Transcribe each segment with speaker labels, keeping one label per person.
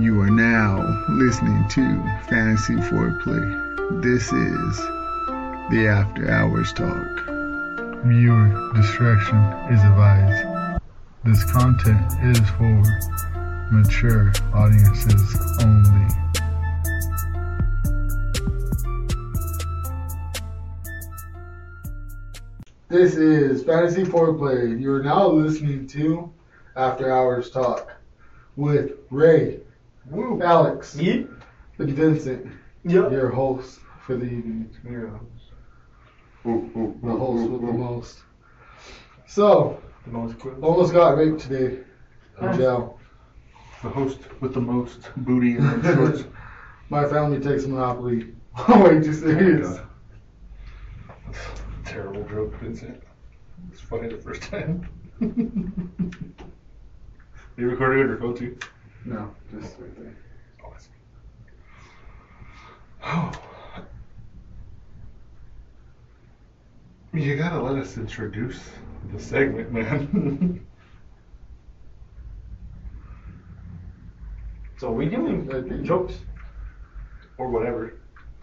Speaker 1: You are now listening to Fantasy Foreplay. This is the After Hours Talk. Viewer discretion is advised. This content is for mature audiences only. This is Fantasy Foreplay. You are now listening to After Hours Talk with Ray,
Speaker 2: Woo.
Speaker 1: Alex,
Speaker 2: Yeet.
Speaker 1: and Vincent,
Speaker 2: Yep.
Speaker 1: your host for the evening.
Speaker 2: Ooh, ooh,
Speaker 1: The host with the most. So,
Speaker 2: The most cool.
Speaker 1: almost got raped today uh, in jail.
Speaker 2: The host with the most booty in her shorts.
Speaker 1: My family takes Monopoly oh, way too serious.
Speaker 2: Terrible joke, Vincent. It's funny the first time. you recording on your phone too?
Speaker 1: No, just right there.
Speaker 2: Oh. You gotta let us introduce the segment, man.
Speaker 3: So we doing jokes,
Speaker 2: or whatever.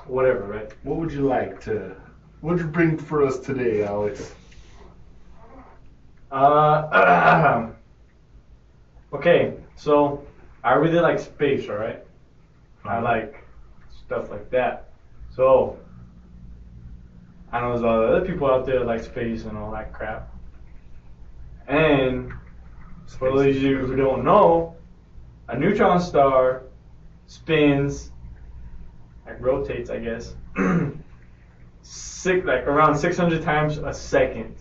Speaker 3: whatever, right?
Speaker 2: What would you like to? What'd you bring for us today, Alex?
Speaker 3: Uh, okay, so I really like space, all right? I mm-hmm. like stuff like that. So I know there's a lot of other people out there that like space and all that crap. And for those of you who don't know, a neutron star spins, like rotates, I guess, six like around 600 times a second.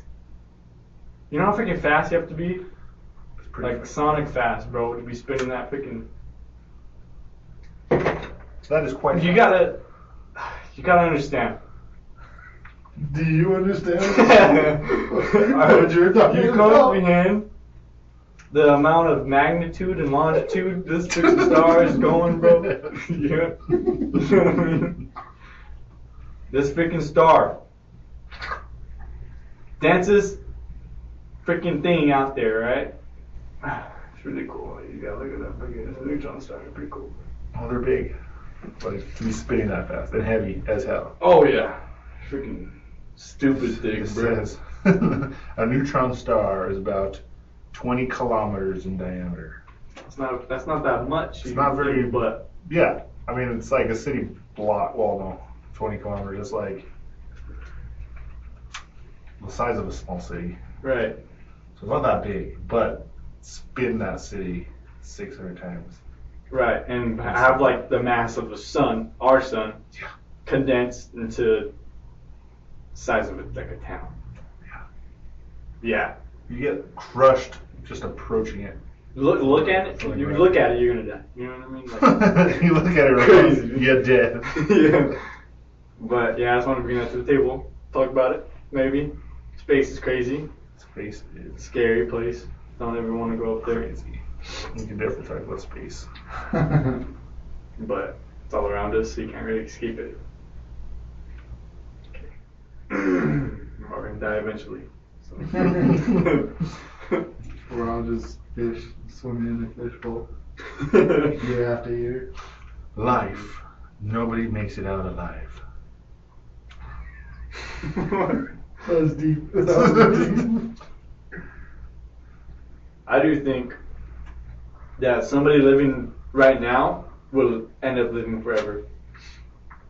Speaker 3: You know how freaking fast you have to be?
Speaker 2: It's pretty
Speaker 3: Like Sonic fast, bro, to be spinning that freaking.
Speaker 2: that is quite.
Speaker 3: You gotta, you gotta understand.
Speaker 1: Do you understand
Speaker 3: what
Speaker 1: what you're talking
Speaker 3: you
Speaker 1: about?
Speaker 3: comprehend the amount of magnitude and longitude this freaking star is going, bro? yeah. You know what I mean? This freaking star dances freaking thing out there, right? It's really cool. You gotta look at that freaking neutron star. It's pretty cool.
Speaker 2: Oh, they're big. But to be spinning that fast and heavy as hell.
Speaker 3: Oh yeah, freaking stupid thing,
Speaker 2: It says a neutron star is about 20 kilometers in diameter.
Speaker 3: It's not. That's not that much.
Speaker 2: It's not very-
Speaker 3: but
Speaker 2: Yeah, I mean it's like a city block. Well, no, 20 kilometers. It's like the size of a small city.
Speaker 3: right.
Speaker 2: So it's not that big, but spin that city 600 times.
Speaker 3: Right, and have like the mass of the sun, our sun,
Speaker 2: Yeah.
Speaker 3: condensed into size of it like a town. Yeah. Yeah.
Speaker 2: You get crushed just approaching it.
Speaker 3: Look, look at it. You
Speaker 2: that.
Speaker 3: look at it, you're gonna die. You know what I mean? Like,
Speaker 2: you look at it right
Speaker 3: Crazy.
Speaker 2: now, you're dead.
Speaker 3: yeah. But yeah, I just want to bring that to the table. Talk about it. Maybe. Space is crazy.
Speaker 2: Space is
Speaker 3: Scary place. Don't ever want to go up there.
Speaker 2: crazy. You can definitely talk about space.
Speaker 3: But it's all around us, so you can't really escape it. We're all gonna die eventually. So.
Speaker 1: We're all just fish swimming in a fishbowl year after year.
Speaker 2: Life. Nobody makes it out alive.
Speaker 1: That was deep. That was deep.
Speaker 3: I do think that somebody living right now will end up living forever.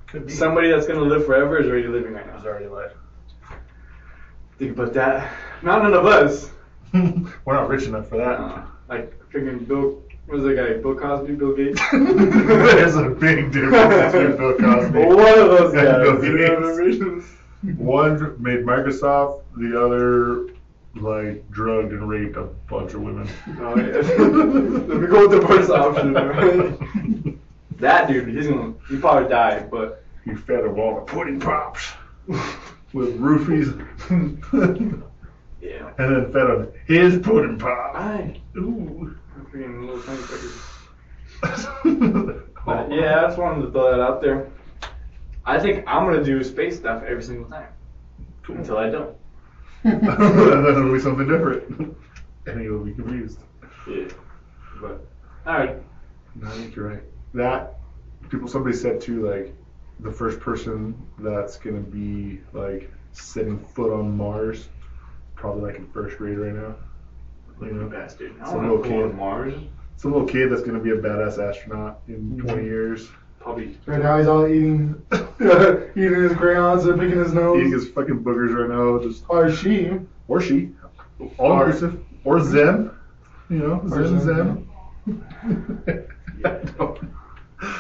Speaker 2: Could be.
Speaker 3: Somebody that's gonna live forever is already living right now.
Speaker 2: is already alive.
Speaker 3: Think about that. Not none of us.
Speaker 2: We're not rich enough for that.
Speaker 3: Uh, like freaking Bill. What was that guy? Bill Cosby? Bill Gates?
Speaker 2: There's a big difference between Bill Cosby.
Speaker 3: One of those guys.
Speaker 2: Bill
Speaker 3: you know what I
Speaker 2: Gates. One made Microsoft, the other like drugged and raped a bunch of women.
Speaker 3: Oh, yeah. Let me go with the first option. Right? That dude, he's gonna, he probably died, but
Speaker 2: He fed a wall of pudding pops with roofies,
Speaker 3: yeah.
Speaker 2: and then fed him his pudding pop.
Speaker 3: Aye.
Speaker 2: Ooh.
Speaker 3: Freaking little tiny. But yeah, I just wanted to throw that out there. I think I'm gonna do space stuff every single time
Speaker 2: Cool.
Speaker 3: until I don't.
Speaker 2: It'll be something different. And you'll be confused.
Speaker 3: Yeah. But all right.
Speaker 2: Nice. think you're right. That people, somebody said too, like the first person that's gonna be like setting foot on Mars, probably like in first grade right now. You know,
Speaker 4: bastard. I
Speaker 2: Some little kid.
Speaker 4: Mars.
Speaker 2: some little kid that's gonna be a badass astronaut in mm-hmm. 20 years,
Speaker 4: Probably.
Speaker 1: Right now he's all eating, eating his crayons and picking his nose.
Speaker 2: eating his fucking boogers right now, just
Speaker 1: or she.
Speaker 2: or she, all
Speaker 4: Or-
Speaker 2: inclusive, or them, you know,
Speaker 1: Zim
Speaker 2: Zim.
Speaker 1: Zen,
Speaker 2: Zen. I don't-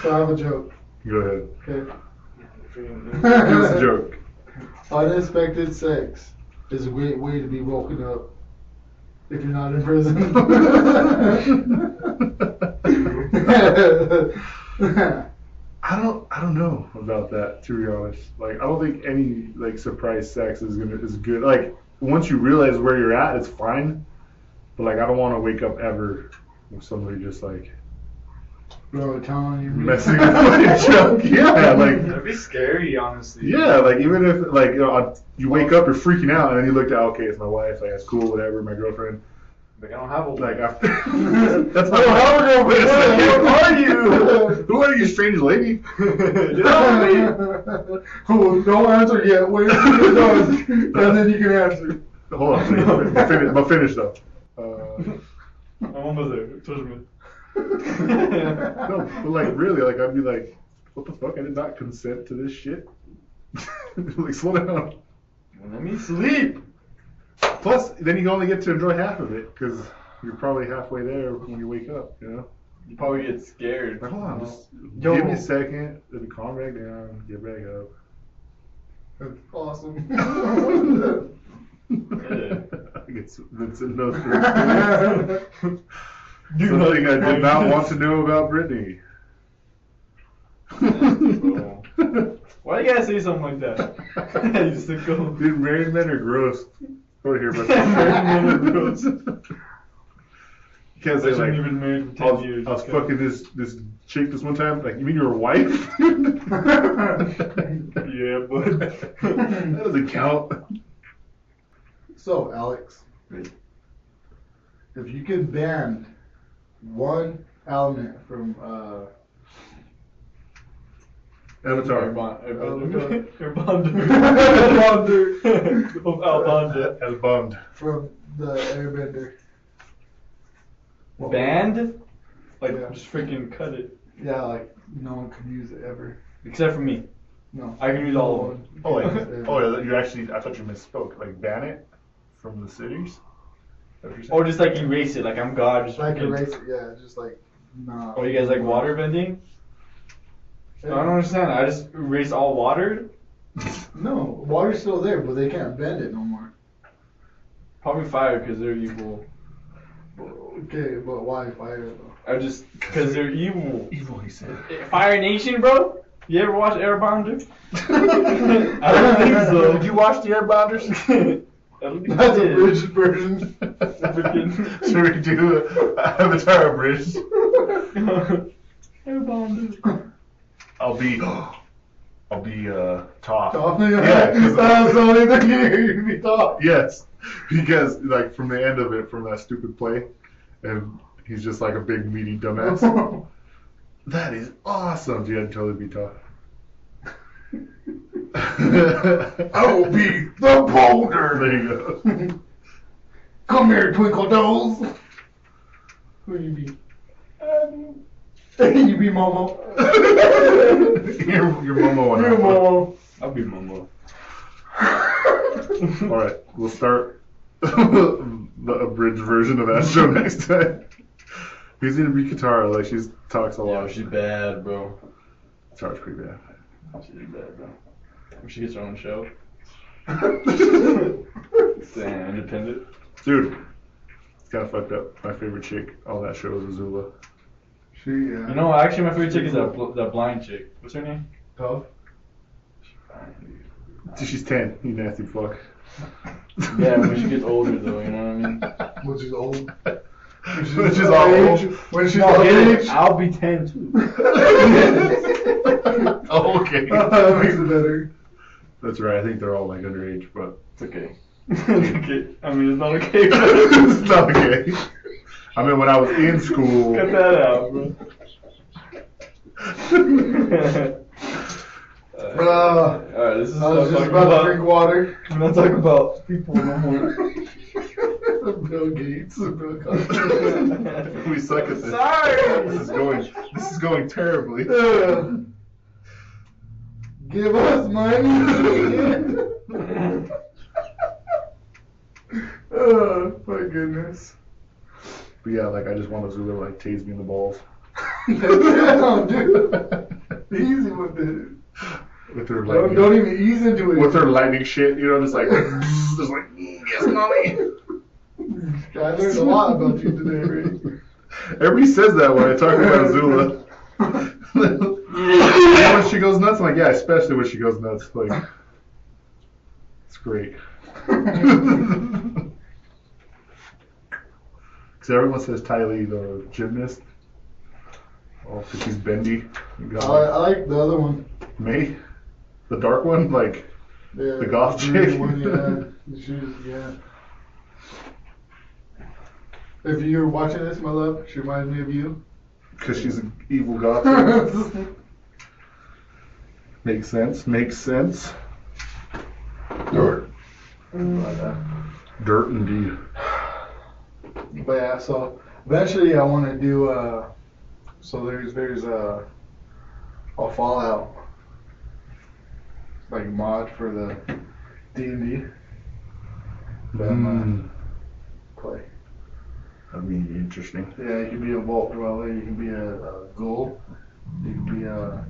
Speaker 1: So I have a joke.
Speaker 2: Go ahead,
Speaker 1: Okay.
Speaker 2: give us a joke.
Speaker 1: Unexpected sex is a great way to be woken up if you're not in prison.
Speaker 2: I don't I don't know about that to be honest. Like I don't think any like surprise sex is gonna is good. Like once you realize where you're at, it's fine. But like I don't want to wake up ever with somebody just like
Speaker 1: Bro, telling you.
Speaker 2: messing with my joke. Yeah, like
Speaker 3: That'd be scary, honestly.
Speaker 2: yeah, like even if like you know you wake up, you're freaking out, and then you look at okay, it's my wife, like that's cool, whatever, my girlfriend.
Speaker 3: Like I don't have a
Speaker 2: Like after that's
Speaker 1: I don't have a girlfriend.
Speaker 2: Wait.
Speaker 1: Who are you?
Speaker 2: Who are you, strange lady?
Speaker 1: oh, don't answer yet. Wait until it does, and then you can answer.
Speaker 2: Hold on, I'm finish, I'm finished though. Uh,
Speaker 3: I'm almost there. Touch me.
Speaker 2: No, but like really, like I'd be like, what the fuck? I did not consent to this shit. like slow down.
Speaker 3: Let me sleep.
Speaker 2: Plus, then you only get to enjoy half of it because you're probably halfway there when you wake up. You know.
Speaker 3: You probably get scared.
Speaker 2: Like, hold on, just
Speaker 3: Yo.
Speaker 2: give me a second. Let me calm back down. Get back up.
Speaker 1: That's awesome.
Speaker 2: I guess Vincent knows.
Speaker 3: Do
Speaker 2: Something I did not want to know about Brittany.
Speaker 3: Why you gotta say something like that? you sicko.
Speaker 2: Dude, married men are gross. Over here, but
Speaker 3: Married men are gross.
Speaker 2: You can't
Speaker 3: I
Speaker 2: say
Speaker 3: shouldn't
Speaker 2: like
Speaker 3: even married for
Speaker 2: I
Speaker 3: 10
Speaker 2: was,
Speaker 3: years.
Speaker 2: I was
Speaker 3: Okay.
Speaker 2: fucking this this chick this one time. Like, you mean your wife?
Speaker 3: Yeah, but
Speaker 2: that doesn't count.
Speaker 1: So, Alex, if you could ban one element from uh,
Speaker 2: Avatar.
Speaker 3: Airbonder. Airbonder. Of Albanda.
Speaker 2: As bummed.
Speaker 1: from the Airbender, what-
Speaker 3: Banned? Like,
Speaker 1: Yeah.
Speaker 3: just freaking cut it.
Speaker 1: Yeah, like no one could use it ever.
Speaker 3: Except for me.
Speaker 1: No.
Speaker 3: I can use all of them.
Speaker 2: Oh, like, oh, yeah, you actually, I thought you misspoke. Like, ban it from the cities? Is that what you're saying?
Speaker 3: Or just like erase it, like I'm God. Just
Speaker 1: Like
Speaker 3: freaking-
Speaker 1: erase it, yeah, just like nah.
Speaker 3: Oh, you guys like water bending? I don't understand. I just erase all water?
Speaker 1: No, water's still there, but they can't bend it no more.
Speaker 3: Probably fire because they're evil.
Speaker 1: Okay, but why fire though?
Speaker 3: I just because they're evil.
Speaker 2: Evil, he said.
Speaker 3: Eh, fire Nation, bro. You ever watch Airbonder? I don't think so.
Speaker 2: Did you watch the Airbounders?
Speaker 3: I don't think
Speaker 1: That's
Speaker 3: I
Speaker 1: a
Speaker 3: did.
Speaker 1: bridge version.
Speaker 3: Freaking-
Speaker 2: Should we do Avatar Bridge?
Speaker 3: Airbonder.
Speaker 2: I'll be, I'll be, uh, Toph.
Speaker 1: Top
Speaker 2: Yeah, 'cause-
Speaker 1: That's the only thing you hear me talk.
Speaker 2: Yes, because like from the end of it, from that stupid play, and he's just like a big meaty dumbass. that is awesome. Dude, I'd totally be Toph.
Speaker 1: I will be the boulder.
Speaker 2: There you go.
Speaker 1: Come here, Twinkle Toes. Who do you be? You be Momo.
Speaker 2: your, your Momo one.
Speaker 1: You Momo.
Speaker 3: I'll be Momo.
Speaker 2: All right, we'll start the abridged version of that show next time. He's gonna be Katara? Like she talks a lot.
Speaker 3: she's bad, bro.
Speaker 2: Katara's pretty bad.
Speaker 3: She's bad, bro. She gets her own show. Damn, independent.
Speaker 2: Dude, it's kind of fucked up. My favorite chick on that show is Azula.
Speaker 1: She, yeah.
Speaker 3: You know, actually, my favorite chick is that bl- that blind chick. What's her name?
Speaker 1: Toph.
Speaker 2: See, she's 10, you nasty fuck.
Speaker 3: Yeah, when she gets older, though, you know what I mean?
Speaker 1: When she's old. When she's,
Speaker 2: When she's all
Speaker 1: age.
Speaker 2: old.
Speaker 1: When she's
Speaker 3: No,
Speaker 1: of
Speaker 3: it?
Speaker 1: age.
Speaker 3: I'll be 10 too.
Speaker 2: oh, okay.
Speaker 1: that makes it better.
Speaker 2: That's right, I think they're all like underage, but
Speaker 3: It's okay. it's okay. I mean, it's not okay.
Speaker 2: it's not okay. I mean, when I was in school,
Speaker 3: Cut that out, bro.
Speaker 1: Uh,
Speaker 3: Alright, this is
Speaker 1: I was just
Speaker 3: talking
Speaker 1: about to drink water.
Speaker 3: I'm not talking about people no more.
Speaker 1: Bill Gates. Bill Cosby.
Speaker 2: we suck at this.
Speaker 3: Sorry.
Speaker 2: This is going. This is going terribly.
Speaker 1: Uh, Give us money. oh my goodness.
Speaker 2: But yeah, like I just want Azula to like tase me in the balls
Speaker 1: Damn, dude. Easy with it.
Speaker 2: with her
Speaker 1: Don't,
Speaker 2: lightning,
Speaker 1: don't even ease into it.
Speaker 2: with her lightning shit. You know, just like just like "Mm, yes, mommy.
Speaker 1: I learned a lot about you today, Ray.
Speaker 2: Everybody says that when I talk about Azula. When she goes nuts, I'm like, yeah, especially when she goes nuts. Like, it's great. Because everyone says Ty Lee, the gymnast. Oh, because she's bendy. You
Speaker 1: I,
Speaker 2: got
Speaker 1: I like the other one.
Speaker 2: Mai, the dark one, like
Speaker 1: Yeah,
Speaker 2: The goth
Speaker 1: green
Speaker 2: chick?
Speaker 1: One, yeah. The yeah. If you're watching this, my love, she reminds me of you.
Speaker 2: because she's an evil goth. Makes sense. Makes sense. Dirt. Mm. Dirt indeed.
Speaker 1: But yeah, so eventually I want to do. Uh, so there's there's a a Fallout like mod for the D and D that I'm
Speaker 2: Mm,
Speaker 1: gonna play.
Speaker 2: that'd be interesting.
Speaker 1: Yeah, you can be a vault dweller. You can be a, a ghoul. You can be a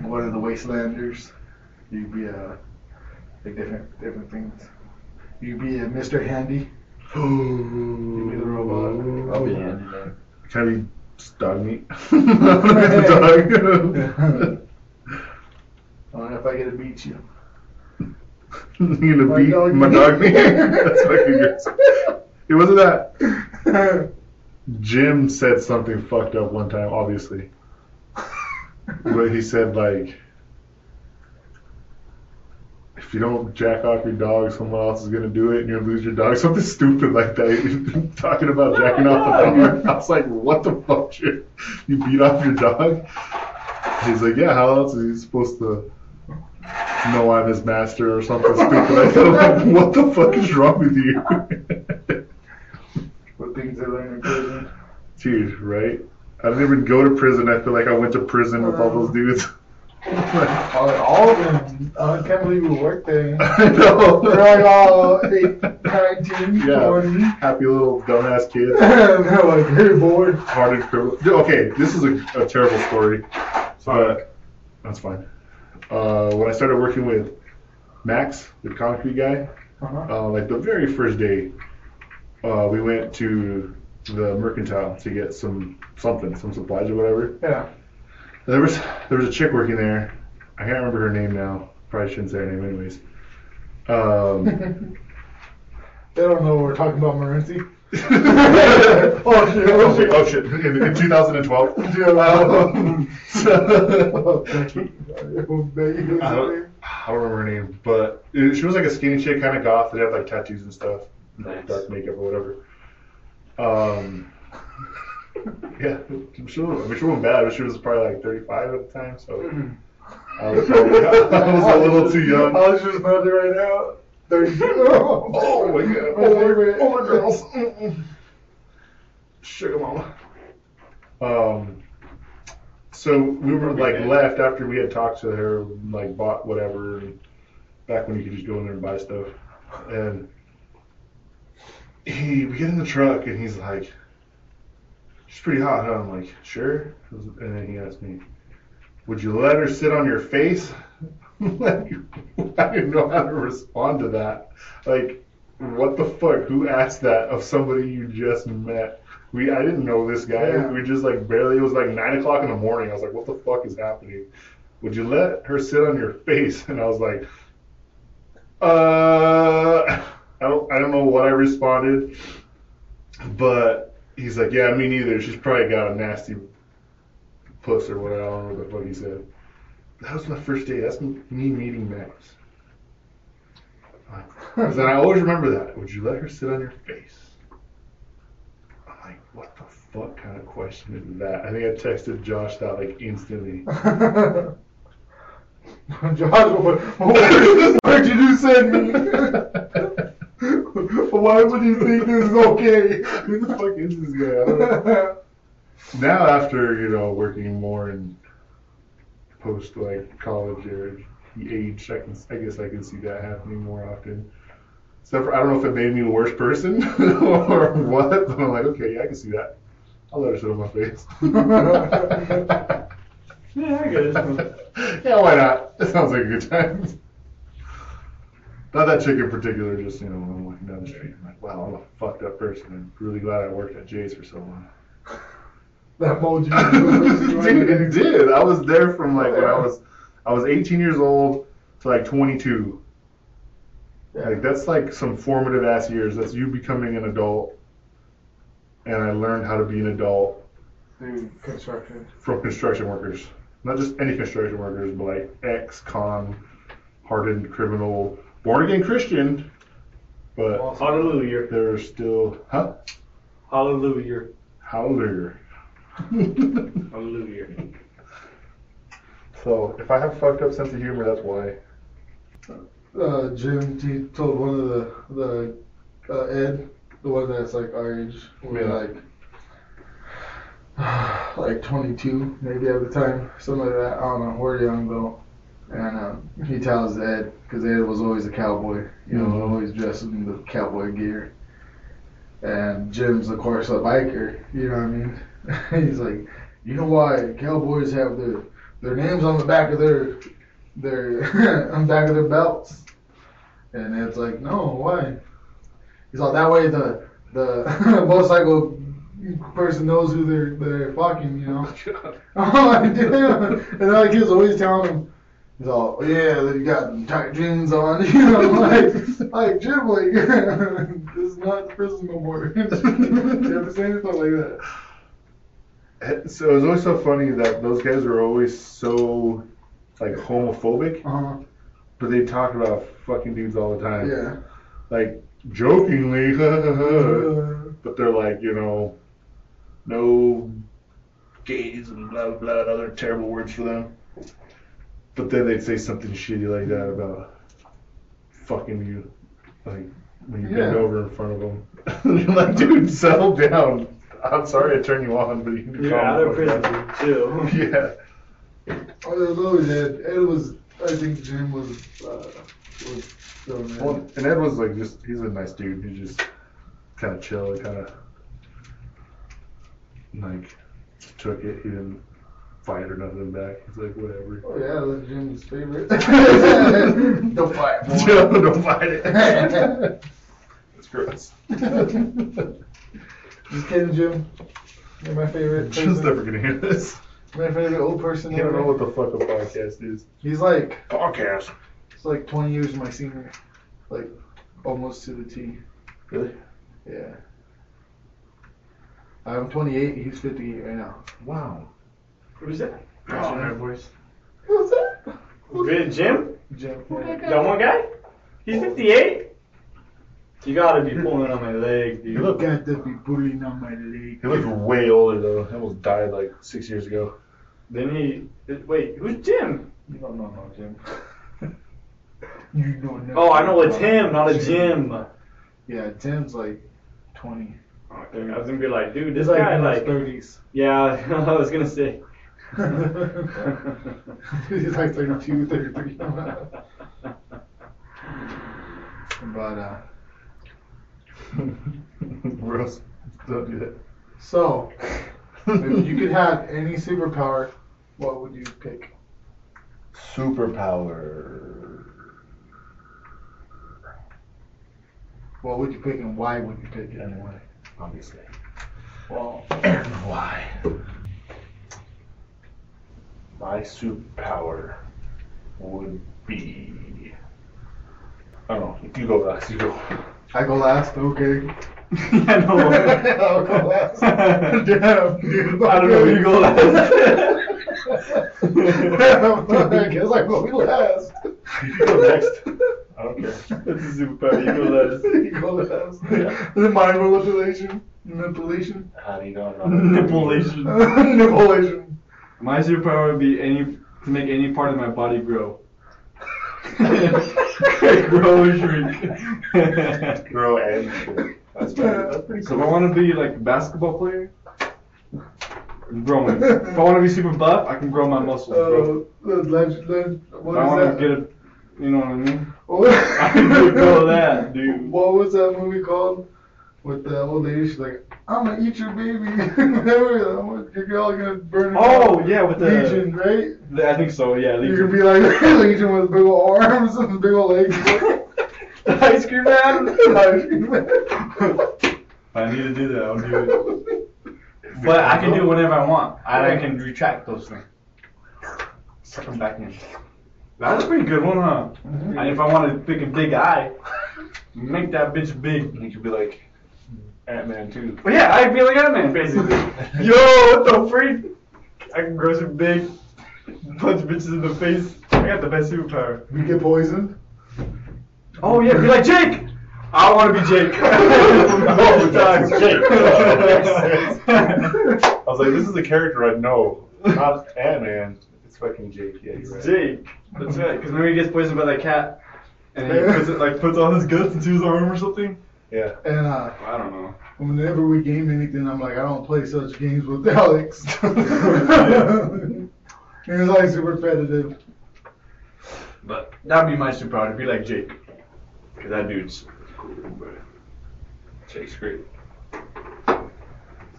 Speaker 1: one of the wastelanders. You can be a like different different things. You can be a Mr. Handy.
Speaker 2: You
Speaker 1: be the robot.
Speaker 3: I'll be Andy then.
Speaker 2: Can I be just dog meat? the dog.
Speaker 1: I don't know if I get to beat you.
Speaker 2: you gonna
Speaker 1: My
Speaker 2: beat
Speaker 1: dog
Speaker 2: my
Speaker 1: meat.
Speaker 2: dog meat? That's fucking gross. It wasn't that Jim said something fucked up one time, obviously. But he said like if you don't jack off your dog, someone else is gonna do it, and you'll lose your dog. Something stupid like that. Talking about oh jacking off the dog. I was like, what the fuck, Jim? You beat off your dog? He's like, yeah. How else is he supposed to know I'm his master or something stupid? I feel like, what the fuck is wrong with you?
Speaker 1: What things I learned in prison.
Speaker 2: Dude, right? I didn't even go to prison. I feel like I went to prison with all those dudes.
Speaker 1: All, all of them. I can't believe we worked there.
Speaker 2: I know.
Speaker 1: They're like all eight, 19,
Speaker 2: Yeah.
Speaker 1: 20.
Speaker 2: Happy little dumbass kids.
Speaker 1: They're like, hey, boy.
Speaker 2: Hardened criminal. Okay, this is a, a terrible story. But that's fine. Uh, when I started working with Max, the concrete guy,
Speaker 1: Uh-huh.
Speaker 2: uh, like the very first day, uh, we went to the mercantile to get some something, some supplies or whatever.
Speaker 1: Yeah.
Speaker 2: There was there was a chick working there. I can't remember her name now. Probably shouldn't say her name anyways. Um,
Speaker 1: they don't know we're talking about Morency.
Speaker 2: oh
Speaker 1: Oh, shit, oh, shit.
Speaker 2: Oh shit! In, in 2012.
Speaker 1: Yeah,
Speaker 2: Um, so-
Speaker 1: I
Speaker 2: I don't, I don't remember her name, but it- she was like a skinny chick, kind of goth. That had like tattoos and stuff, like,
Speaker 3: Nice.
Speaker 2: dark makeup or whatever. Um, yeah, she was, I mean, she wasn't bad, but she was probably like 35 at the time, so I was, probably, I was a little too young.
Speaker 1: I was just another right now. 32. Oh,
Speaker 2: Oh my god,
Speaker 1: My favorite.
Speaker 2: oh my girls, sugar mama. Um, so we were like left after we had talked to her, like bought whatever, and back when you could just go in there and buy stuff, and he we get in the truck and he's like, "She's pretty hot, huh?" I'm like, "Sure," and then he asked me, "Would you let her sit on your face?" like, I didn't know how to respond to that. Like, what the fuck? Who asked that of somebody you just met? We I didn't know this guy.
Speaker 1: Yeah.
Speaker 2: We just like barely. It was like nine o'clock in the morning. I was like, what the fuck is happening? Would you let her sit on your face? And I was like, uh, I don't I don't know what I responded, but he's like, yeah, me neither. She's probably got a nasty puss or whatever. I don't know what the fuck he said. That was my first day. That's me me meeting Max. Because I always remember that. Would you let her sit on your face? I'm like, what the fuck kind of question is that? I think I texted Josh that like instantly.
Speaker 1: Joshua, what did you send me? Why would you think this is okay?
Speaker 2: Who the fuck is this guy? I don't know. now after you know working more in post like college or age, I can I guess I can see that happening more often. Except for I don't know if it made me a worse person or what, but I'm like, okay, yeah, I can see that. I'll let her sit on my face.
Speaker 3: Yeah, I guess.
Speaker 2: yeah, why not? That sounds like a good time. Not that chick in particular, just you know, when I'm walking down the street, I'm like, wow, I'm a fucked up person. I'm really glad I worked at Jay's for so long.
Speaker 1: that mold you.
Speaker 2: Dude, it did. I was there from like when I was I was 18 years old to like 22. Like that's like some formative ass years. That's you becoming an adult. And I learned how to be an adult
Speaker 1: Dude, construction.
Speaker 2: from construction workers. Not just any construction workers, but like ex-con, hardened criminal, born again Christian, but
Speaker 3: Hallelujah.
Speaker 2: they're still huh?
Speaker 3: Hallelujah.
Speaker 2: Hallelujah.
Speaker 3: Hallelujah.
Speaker 2: so if I have fucked up sense of humor, that's why.
Speaker 1: Uh, Jim he told one of the the uh, Ed, the one that's like our age, we
Speaker 2: Yeah.
Speaker 1: like like 22 maybe at the time, something like that. I don't know. We're young though, and um, he tells Ed because Ed was always a cowboy, you know,
Speaker 2: Mhm.
Speaker 1: always dressed in the cowboy gear. And Jim's of course a biker, you know what I mean? He's like, you know why cowboys have their their names on the back of their their on the back of their belts. And it's like, no, why? He's like, that way the the motorcycle person knows who they're they're fucking, you know. Oh, I do. And then like he was always telling him, he's all, oh, yeah, you got tight jeans on, you know, like like Jim, like this is not prison no more. you ever say anything like that?
Speaker 2: So it was always so funny that those guys were always so like homophobic,
Speaker 1: Uh-huh.
Speaker 2: but they talk about fucking dudes all the time.
Speaker 1: Yeah.
Speaker 2: Like jokingly, but they're like, you know, no gays and blah blah other terrible words for them. But then they'd say something shitty like that about fucking you, like when you bend over in front of them. You're like, dude, settle down. I'm sorry I turned you on, but you need to
Speaker 3: You're
Speaker 2: calm
Speaker 3: out
Speaker 2: the
Speaker 3: of
Speaker 2: fuck
Speaker 3: prison.
Speaker 2: down.
Speaker 3: Chill.
Speaker 2: Yeah.
Speaker 1: I there was always Ed. Ed was, I think Jim was, uh, was still Ed.
Speaker 2: Well, and Ed was like just he's a nice dude. He just kind of chill and kind of like took it. He didn't fight or nothing back. He's like whatever.
Speaker 1: Oh yeah, that's Jim's favorite. Don't fight, boy.
Speaker 2: Chill, don't fight it. It's gross.
Speaker 1: Just kidding, Jim. You're my favorite.
Speaker 2: Jim's
Speaker 1: person.
Speaker 2: never gonna hear this.
Speaker 1: My favorite old person
Speaker 2: He don't know what the fuck a podcast is.
Speaker 1: He's like,
Speaker 2: Podcast.
Speaker 1: he's like 20 years my senior, like almost to the T.
Speaker 2: Really?
Speaker 1: Yeah. I'm 28. He's 58 right now.
Speaker 2: Wow.
Speaker 3: Who's that?
Speaker 1: Oh,
Speaker 3: my voice.
Speaker 1: Who's that?
Speaker 3: Jim? Jim?
Speaker 1: Jim.
Speaker 3: That one guy? He's 58? You gotta be pulling on my leg,
Speaker 2: You
Speaker 3: dude.
Speaker 2: look.
Speaker 1: Got to be pulling on my leg.
Speaker 2: He looks way older though. He almost died like six years ago.
Speaker 3: Then he. Wait, who's Jim?
Speaker 1: You don't know no Jim. you don't know.
Speaker 3: Oh, I know it's him, not a Jim.
Speaker 1: Yeah, Tim's like 20.
Speaker 3: Okay, I was gonna be like, dude, this
Speaker 1: He's like
Speaker 3: guy,
Speaker 1: in
Speaker 3: like.
Speaker 1: 30s.
Speaker 3: Yeah, I was gonna say.
Speaker 1: He's like 32, 33. but, uh,
Speaker 2: Gross. Don't do that.
Speaker 1: so, if you could have any superpower, what would you pick?
Speaker 2: Superpower.
Speaker 1: What would you pick and why would you pick it?
Speaker 2: anyway? Obviously.
Speaker 1: Well,
Speaker 2: And why? My superpower would be. I don't know. You go last. You go.
Speaker 1: I go last, okay.
Speaker 3: I know.
Speaker 1: I'll go last. Damn, dude.
Speaker 3: I don't know, you go last.
Speaker 1: I guess I go last.
Speaker 2: You go next. I don't care.
Speaker 3: That's a superpower. You go last.
Speaker 1: you go last.
Speaker 2: Yeah.
Speaker 1: The mind manipulation. Manipulation.
Speaker 2: How do you know? I'm not-
Speaker 3: Nipulation.
Speaker 1: manipulation.
Speaker 3: My superpower would be any to make any part of my body grow. grow or shrink.
Speaker 2: Grow and shit. That's pretty, that's pretty
Speaker 3: So if I want to be like a basketball player, I'm growing. If I want to be super buff, I can grow my muscles, bro.
Speaker 1: Uh, leg, leg,
Speaker 3: If
Speaker 1: what
Speaker 3: I want to get a, you know what I mean?
Speaker 1: What-
Speaker 3: I can do all that, dude.
Speaker 1: What was that movie called? With the old lady, she's like, I'm gonna eat your baby. Whatever, you're all gonna burn
Speaker 3: Oh
Speaker 1: out."
Speaker 3: yeah, with the
Speaker 1: Legion, right?
Speaker 3: I think so. Yeah,
Speaker 1: You
Speaker 3: Legion.
Speaker 1: could be like Legion with big old arms and big old legs.
Speaker 3: Ice cream man.
Speaker 1: Ice cream man.
Speaker 3: I need to do that, I'll do it. But I can do it whenever I want. I, I can retract those things. Suck them back in. That's a pretty good one, huh? Mm-hmm. And if I want to pick a big eye, make that bitch big.
Speaker 2: And you could be like Ant Man too.
Speaker 3: But yeah, I feel like Ant Man basically. Yo, what the freak? I can grow some big, punch bitches in the face. I got the best superpower.
Speaker 1: You get poisoned.
Speaker 3: Oh yeah, be like Jake. I want to be Jake. All the time, Jake.
Speaker 2: I was like, this is a character I know, not Ant Man. It's fucking Jake. Yeah, you're right.
Speaker 3: Jake. That's right. Because remember he gets poisoned by that cat, and he puts it like puts all his guts into his arm or something.
Speaker 2: Yeah.
Speaker 1: And uh,
Speaker 3: I don't know.
Speaker 1: whenever we game anything, I'm like, I don't play such games with Alex. He was like super repetitive.
Speaker 3: But that'd be my superpower to be like Jake. Because that dude's cool, but Jake's great.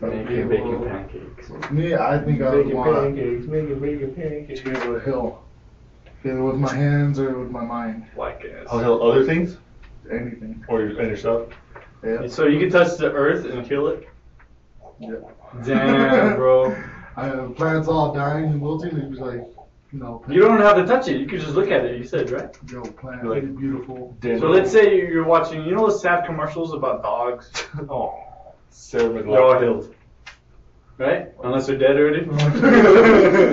Speaker 3: Making bacon pancakes.
Speaker 1: Me, I think I would want
Speaker 2: pancakes, making bacon pancakes.
Speaker 1: to be able to heal. Either with my hands or with my mind.
Speaker 3: Like ass.
Speaker 2: I'll heal other things
Speaker 1: Anything.
Speaker 2: or your, and yourself.
Speaker 1: Yeah.
Speaker 3: So you can touch the earth and kill it?
Speaker 1: yeah.
Speaker 3: Damn, bro.
Speaker 1: I, uh, the plants all dying and wilting. It was like, you know,
Speaker 3: You don't have to touch it. You can just look at it. You said right.
Speaker 1: Yo, plant,
Speaker 2: Like-
Speaker 1: like beautiful.
Speaker 3: So let's say you're watching. You know those sad commercials about dogs?
Speaker 2: Oh, Sarah
Speaker 3: They're all
Speaker 2: McLachlan.
Speaker 3: healed, right? Unless they're dead already.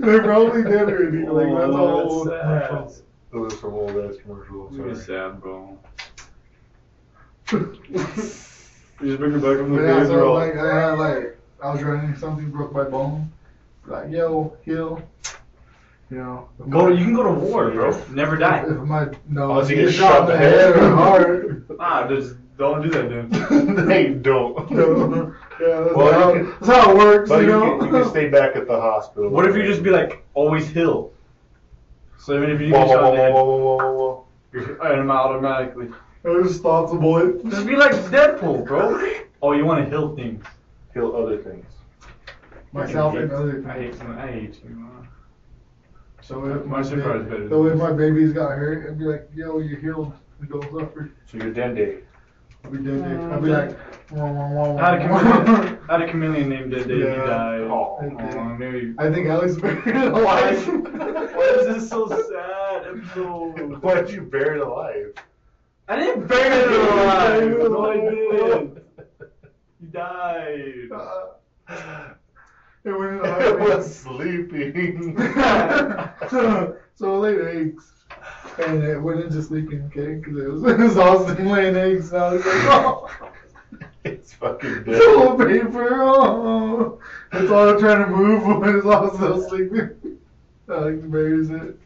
Speaker 1: They're probably dead already. Like that's
Speaker 3: Oh,
Speaker 1: all.
Speaker 3: that's
Speaker 1: commercials.
Speaker 3: sad.
Speaker 2: Those are some old ass commercials.
Speaker 3: Really
Speaker 2: Sorry.
Speaker 3: sad, bro. You just bring it back from the
Speaker 1: But yeah,
Speaker 3: grave.
Speaker 1: so like I had like I was running something broke my bone. Like yo, heal. You know.
Speaker 3: Go to, you can go to war, bro. Never die.
Speaker 1: If my no, oh,
Speaker 2: Unless you
Speaker 1: get
Speaker 2: get
Speaker 1: shot
Speaker 2: shot
Speaker 1: in the head
Speaker 2: head.
Speaker 1: or heart.
Speaker 3: Nah, just don't do that, dude.
Speaker 2: they don't.
Speaker 1: No. Yeah, that's,
Speaker 2: Well,
Speaker 1: how,
Speaker 2: can-
Speaker 1: that's how it works.
Speaker 2: But
Speaker 1: you
Speaker 2: you, can, you can stay back at the hospital.
Speaker 3: What if you just be like always heal? So even if you
Speaker 2: Whoa,
Speaker 3: get shot
Speaker 2: whoa,
Speaker 3: in the head,
Speaker 2: whoa, whoa, whoa, whoa.
Speaker 3: you're I'm automatically.
Speaker 1: It just stops a bullet.
Speaker 3: Just be like Deadpool, bro. Oh, you want to heal things?
Speaker 2: Heal other things.
Speaker 1: Myself and other
Speaker 3: I
Speaker 1: things.
Speaker 3: hate. I hate you.
Speaker 1: So if
Speaker 3: My
Speaker 1: my,
Speaker 3: super
Speaker 1: baby,
Speaker 3: better
Speaker 1: so
Speaker 3: than
Speaker 1: if my baby's got hurt, I'd be like, yo, you healed. You don't suffer.
Speaker 2: So you're Dende.
Speaker 1: I'd be dead. I'd be uh, like, wah, wah, wah,
Speaker 3: I had a
Speaker 1: wah,
Speaker 3: chameleon.
Speaker 1: wah.
Speaker 3: I had a chameleon named Dead Day. He
Speaker 1: Yeah.
Speaker 3: died.
Speaker 2: Oh,
Speaker 3: Oh, maybe.
Speaker 1: I think Alex buried it alive.
Speaker 3: Why is this so sad episode?
Speaker 2: Why did you bury it alive?
Speaker 3: I didn't bury it alive. No, I
Speaker 1: alive.
Speaker 3: did. He died.
Speaker 1: Uh, it went in the
Speaker 2: It
Speaker 1: highway.
Speaker 2: was sleeping.
Speaker 1: so, so it laid eggs. And it went into sleeping, okay? Because it was, it was Austin laying eggs. And I was like, oh,
Speaker 2: it's fucking
Speaker 1: it's all
Speaker 2: dead.
Speaker 1: paper. Oh. It's all trying to move when it's all still sleeping. Alex buries it.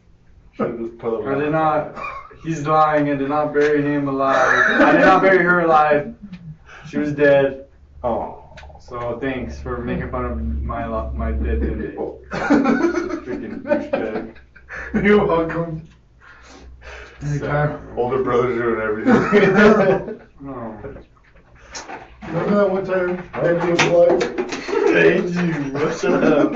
Speaker 2: Should've just put it
Speaker 3: I did
Speaker 2: on.
Speaker 3: not. He's lying. I did not bury him alive. I did not bury her alive. She was dead.
Speaker 2: Oh.
Speaker 3: So thanks for making fun of my lo- my dead dead. Freaking douchebag.
Speaker 1: You're welcome. Anytime.
Speaker 2: Older brothers doing everything.
Speaker 3: No.
Speaker 1: Remember that one time Andy was alive?
Speaker 3: Thank you. Shut up.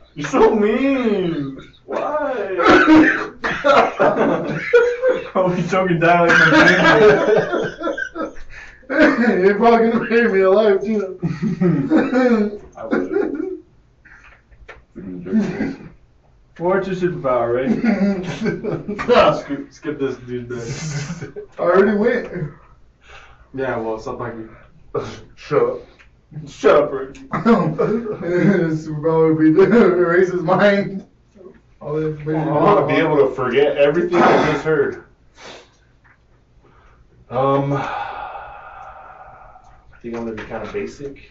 Speaker 3: You're so mean. Why? I'll be choking down like my
Speaker 1: You're probably gonna bury me alive too.
Speaker 3: I would. What's your superpower, right? Ah, skip, skip this dude back.
Speaker 1: I already went.
Speaker 3: Yeah, well, something talking.
Speaker 2: Shut up.
Speaker 3: Shut up, Rick.
Speaker 1: Super Bowl would be to erase his mind. All.
Speaker 2: I want to be able to forget everything I just heard. Um, I think I'm gonna be kind of basic,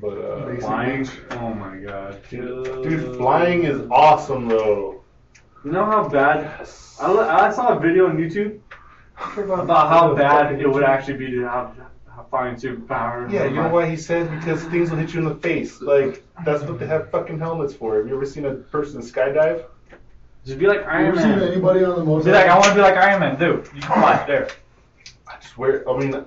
Speaker 2: but uh,
Speaker 1: Basic.
Speaker 3: Flying. Oh my god.
Speaker 2: dude, flying is awesome though.
Speaker 3: You know how bad? I, I saw a video on YouTube about how bad it would actually be to have a flying superpower.
Speaker 2: Yeah, you know why he said because things will hit you in the face. Like that's what they have fucking helmets for. Have you ever seen a person skydive?
Speaker 3: Just be like
Speaker 1: You
Speaker 3: Iron
Speaker 1: ever seen
Speaker 3: Man.
Speaker 1: anybody on the
Speaker 3: Be like, I want to be like Iron Man, dude. You can fly there.
Speaker 2: I swear. I mean,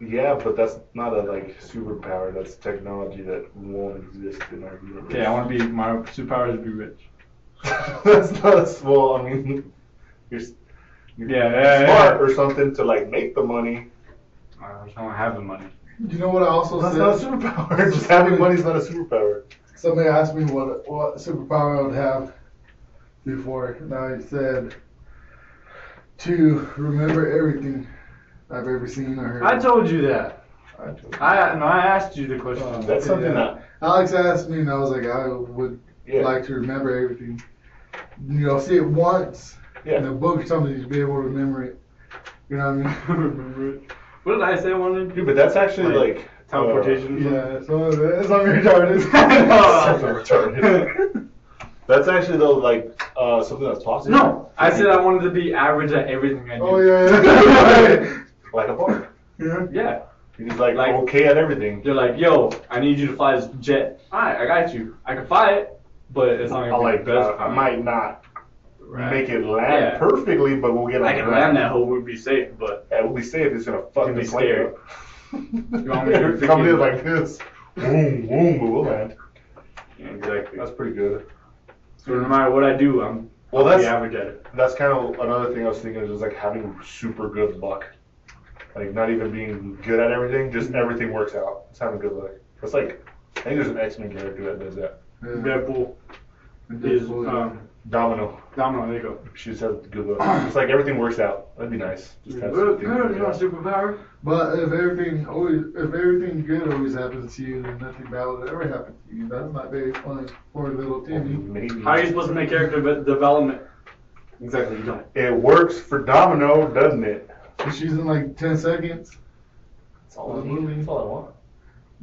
Speaker 2: yeah, but that's not a like superpower. That's technology that won't exist in our universe.
Speaker 3: Okay, I want to be my superpower is to be rich.
Speaker 2: that's not a small. I mean, you're, you're
Speaker 3: Yeah, yeah,
Speaker 2: smart
Speaker 3: yeah.
Speaker 2: or something to like make the money.
Speaker 3: I just don't have the money.
Speaker 1: You know what I also
Speaker 2: That's
Speaker 1: said?
Speaker 2: not a superpower. Just having money is not a superpower.
Speaker 1: Somebody asked me what what superpower I would have before, and I said to remember everything I've ever seen or heard.
Speaker 3: I told you that.
Speaker 1: I told
Speaker 3: I no, I asked you the question.
Speaker 1: Oh.
Speaker 2: That's something
Speaker 1: Yeah.
Speaker 2: that.
Speaker 1: Alex asked me, and I was like, I would
Speaker 2: Yeah.
Speaker 1: like to remember everything. You know, see it once
Speaker 2: yeah.
Speaker 1: in a book or something to be able to remember it. You know what I mean?
Speaker 3: Remember it. What did I say I wanted? To do?
Speaker 2: Dude, but that's actually
Speaker 3: Like,
Speaker 2: like,
Speaker 3: Teleportation.
Speaker 1: Yeah, so it's not retarded.
Speaker 2: Something retarded. That's actually though like uh, something that's possible.
Speaker 3: No, I said I wanted to be average at everything I do.
Speaker 1: oh yeah, yeah.
Speaker 2: like a bar.
Speaker 1: yeah.
Speaker 3: Yeah.
Speaker 2: He's like,
Speaker 3: Like-
Speaker 2: okay at everything.
Speaker 3: They're like, yo, I need you to fly this jet. Alright, I got you. I can fly it, but it's not
Speaker 2: I
Speaker 3: gonna be
Speaker 2: like
Speaker 3: the best.
Speaker 2: uh, I might not
Speaker 3: Right.
Speaker 2: make it land
Speaker 3: Yeah.
Speaker 2: perfectly, but we'll get on
Speaker 3: I can land that hole, We'd be safe, but
Speaker 2: Yeah, we'll be safe. It's gonna fuck
Speaker 3: It'd
Speaker 2: the
Speaker 3: be
Speaker 2: plane up.
Speaker 3: You want me to
Speaker 2: You're
Speaker 3: pick
Speaker 2: coming
Speaker 3: you
Speaker 2: in like this. Boom, boom, but we'll land.
Speaker 3: yeah, exactly.
Speaker 2: That's pretty good.
Speaker 3: So no matter what I do, I'm
Speaker 2: Well,
Speaker 3: I'll be
Speaker 2: that's
Speaker 3: average at it.
Speaker 2: that's kind of another thing I was thinking is just like having super good luck. Like not even being good at everything, just
Speaker 3: Mm-hmm.
Speaker 2: everything works out. It's having good luck. It's like I think there's an X Men character that does that.
Speaker 1: yeah.
Speaker 3: Deadpool is um,
Speaker 2: Domino.
Speaker 3: Domino. There you go.
Speaker 2: She just has good luck. It's like everything works out. That'd be nice. Just have
Speaker 3: Good,
Speaker 2: something
Speaker 3: good. You
Speaker 2: work
Speaker 3: know,
Speaker 2: out.
Speaker 3: superpower.
Speaker 1: But if everything always, if everything good always happens to you, then nothing bad will ever happen to you. That's not very funny for little Timmy.
Speaker 2: Oh, maybe.
Speaker 3: How are you supposed to make character de- development? Exactly, you don't.
Speaker 2: It works for Domino, doesn't it?
Speaker 1: She's in like ten seconds.
Speaker 2: That's all I need. That's all I want.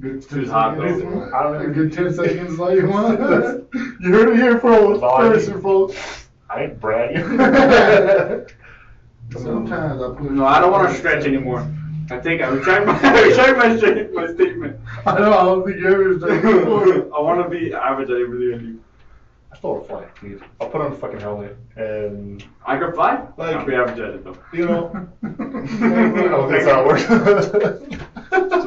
Speaker 1: Good
Speaker 3: She's hot, though.
Speaker 1: seconds.
Speaker 2: I don't
Speaker 1: A good ten seconds is all you want. you heard it here first,
Speaker 2: That's all I
Speaker 1: first folks.
Speaker 2: I ain't bragging.
Speaker 1: Sometimes I put.
Speaker 3: No, I don't want to stretch anymore. I think I retract my, I retract my, my statement.
Speaker 1: I know. I don't think you ever.
Speaker 3: I want to be average at everything I do.
Speaker 2: I still want to fly, dude. I'll put on a fucking helmet and
Speaker 3: I can fly.
Speaker 2: Like-
Speaker 3: I'll be average at it though.
Speaker 2: you know. I don't think that's how it works.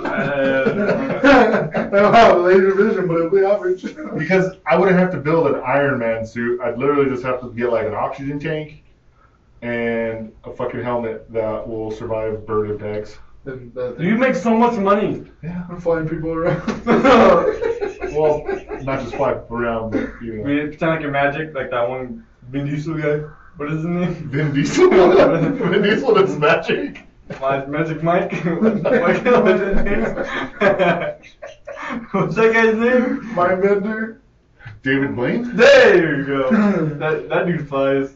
Speaker 1: I don't have laser vision, but it'll be average.
Speaker 2: because I wouldn't have to build an Iron Man suit. I'd literally just have to get like an oxygen tank and a fucking helmet that will survive bird impacts.
Speaker 1: And that
Speaker 3: You make so much money.
Speaker 2: Yeah.
Speaker 1: I'm flying people around.
Speaker 2: Well, not just fly around, but you
Speaker 3: I
Speaker 2: know.
Speaker 3: mean, pretend like you're magic, like that one Vin Diesel guy. What is his name?
Speaker 2: Vin Diesel. Vin Diesel is magic.
Speaker 3: My Magic Mike. Mike, what's his name? What's that guy's name?
Speaker 1: My vendor.
Speaker 2: David Blaine?
Speaker 3: There you go. That that dude flies.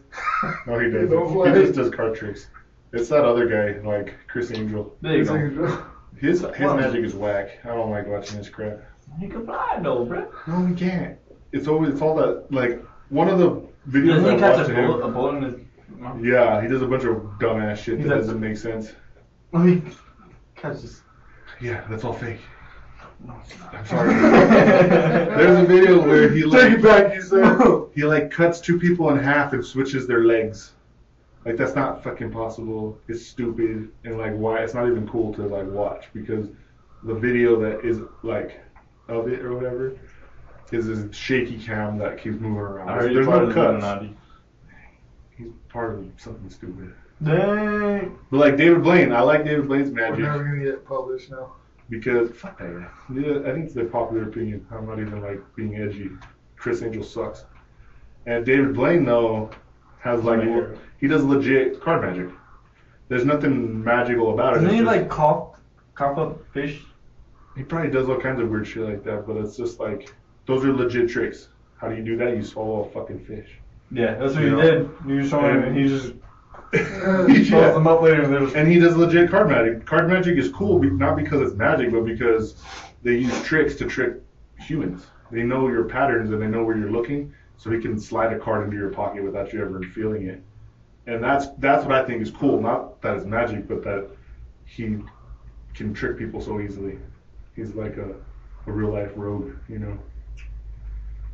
Speaker 2: No, he doesn't.
Speaker 1: fly.
Speaker 2: He just does card tricks. It's that other guy, like Criss Angel.
Speaker 3: There you go.
Speaker 2: His his
Speaker 3: What?
Speaker 2: magic is whack. I don't like watching his crap.
Speaker 3: He can fly though, bro.
Speaker 2: No, he can't. It's always it's all that like one of the
Speaker 3: He
Speaker 2: videos
Speaker 3: doesn't
Speaker 2: I
Speaker 3: he catch
Speaker 2: watched
Speaker 3: a
Speaker 2: of him-
Speaker 3: bullet, a bullet in his mouth?
Speaker 2: Yeah, he does a bunch of dumbass shit
Speaker 3: He's
Speaker 2: that
Speaker 3: a-
Speaker 2: doesn't make sense.
Speaker 3: Oh, he catches.
Speaker 2: Yeah, that's all fake. No, I'm sorry. There's a video where he
Speaker 1: Take
Speaker 2: like
Speaker 1: it back, you said.
Speaker 2: he like cuts two people in half and switches their legs. Like that's not fucking possible. It's stupid and like why it's not even cool to like watch because the video that is like of it or whatever is this shaky cam that keeps moving around.
Speaker 3: I
Speaker 2: There's
Speaker 3: you're part
Speaker 2: no
Speaker 3: of
Speaker 2: cuts. He's part of something stupid.
Speaker 3: Dang.
Speaker 2: But like David Blaine, I like David Blaine's magic.
Speaker 1: We're
Speaker 2: magic
Speaker 1: never gonna get published now.
Speaker 2: because fuck that. Yeah, I think it's the popular opinion. I'm not even like being edgy. Criss Angel sucks. And David Blaine though has like
Speaker 3: My
Speaker 2: he does legit card magic. There's nothing magical about it.
Speaker 3: Doesn't he
Speaker 2: just-
Speaker 3: like cough, cough up fish?
Speaker 2: he probably does all kinds of weird shit like that, but it's just like those are legit tricks. How do you do that? You swallow a fucking fish.
Speaker 3: Yeah, that's what
Speaker 2: You
Speaker 3: he
Speaker 2: know?
Speaker 3: did. You just saw him,
Speaker 2: And-
Speaker 3: and he just
Speaker 2: Yeah.
Speaker 3: calls them up later, and just.
Speaker 2: And he does legit card magic. Card magic is cool, be- not because it's magic, but because they use tricks to trick humans. They know your patterns and they know where you're looking, so he can slide a card into your pocket without you ever feeling it. And that's that's what I think is cool. Not that it's magic, but that he can trick people so easily. He's like a, a real life rogue, you know.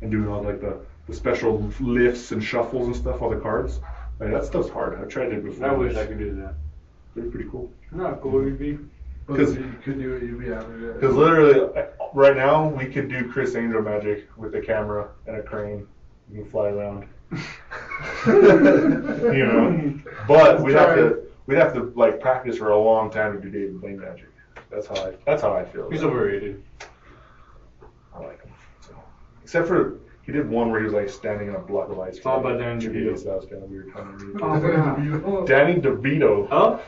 Speaker 2: And doing all like the, the special lifts and shuffles and stuff, on the cards. Like that stuff's hard. I've tried it before.
Speaker 3: I wish I could do that.
Speaker 2: They're pretty cool.
Speaker 3: Not cool would be.
Speaker 1: But
Speaker 2: 'Cause-
Speaker 1: if you could do it, you'd be out of it.
Speaker 2: Because literally, uh, right now, we could do Criss Angel magic with a camera and a crane. You can fly around, you know. But we'd have to, we'd have to like practice for a long time to do David Blaine magic. That's how I, that's how I feel.
Speaker 3: He's
Speaker 2: about it.
Speaker 3: overrated.
Speaker 2: I like him. So. Except for he did one where he was like standing in a block of ice.
Speaker 3: It's all
Speaker 2: for,
Speaker 3: Danny
Speaker 2: two
Speaker 3: DeVito.
Speaker 2: That was kind of weird. Kind of
Speaker 3: Oh,
Speaker 2: weird. Danny DeVito.
Speaker 3: Up?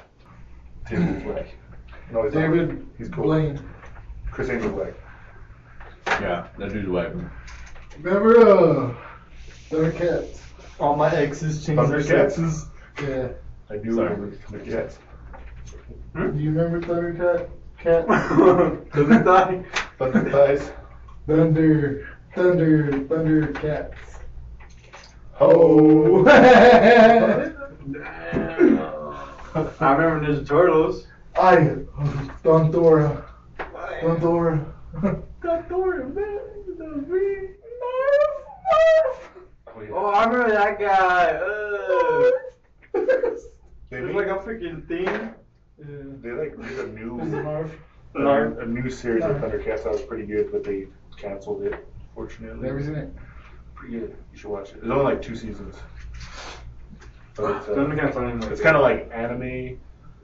Speaker 2: David Black. No, he's not.
Speaker 1: David
Speaker 2: He's cool.
Speaker 1: Blaine.
Speaker 2: Criss Angel Black.
Speaker 4: Yeah, that dude's whack.
Speaker 1: Remember uh Thundercats?
Speaker 3: All my exes changed their
Speaker 2: Thundercats?
Speaker 3: sexes.
Speaker 1: Yeah.
Speaker 2: I do
Speaker 3: Sorry.
Speaker 2: remember the Jets. Hmm?
Speaker 1: Do you remember Thundercat? Cat?
Speaker 3: Does it die?
Speaker 2: Thunder thighs.
Speaker 1: Thunder Thunder Thundercats.
Speaker 2: Oh.
Speaker 3: I remember Ninja Turtles.
Speaker 1: I Thunthora. Thunthora.
Speaker 3: Thunthora, man.
Speaker 2: Oh.
Speaker 3: Oh, I remember that guy. Uh,
Speaker 2: They
Speaker 3: it's like a freaking thing.
Speaker 2: They like made a new
Speaker 1: Marv.
Speaker 2: a, a new series of Thundercats that was pretty good, but they canceled it. Fortunately,
Speaker 1: Never seen it.
Speaker 2: pretty good. You should watch it. It's only like two seasons. But it's, uh,
Speaker 3: Thundercats aren't even
Speaker 2: it's kind of like anime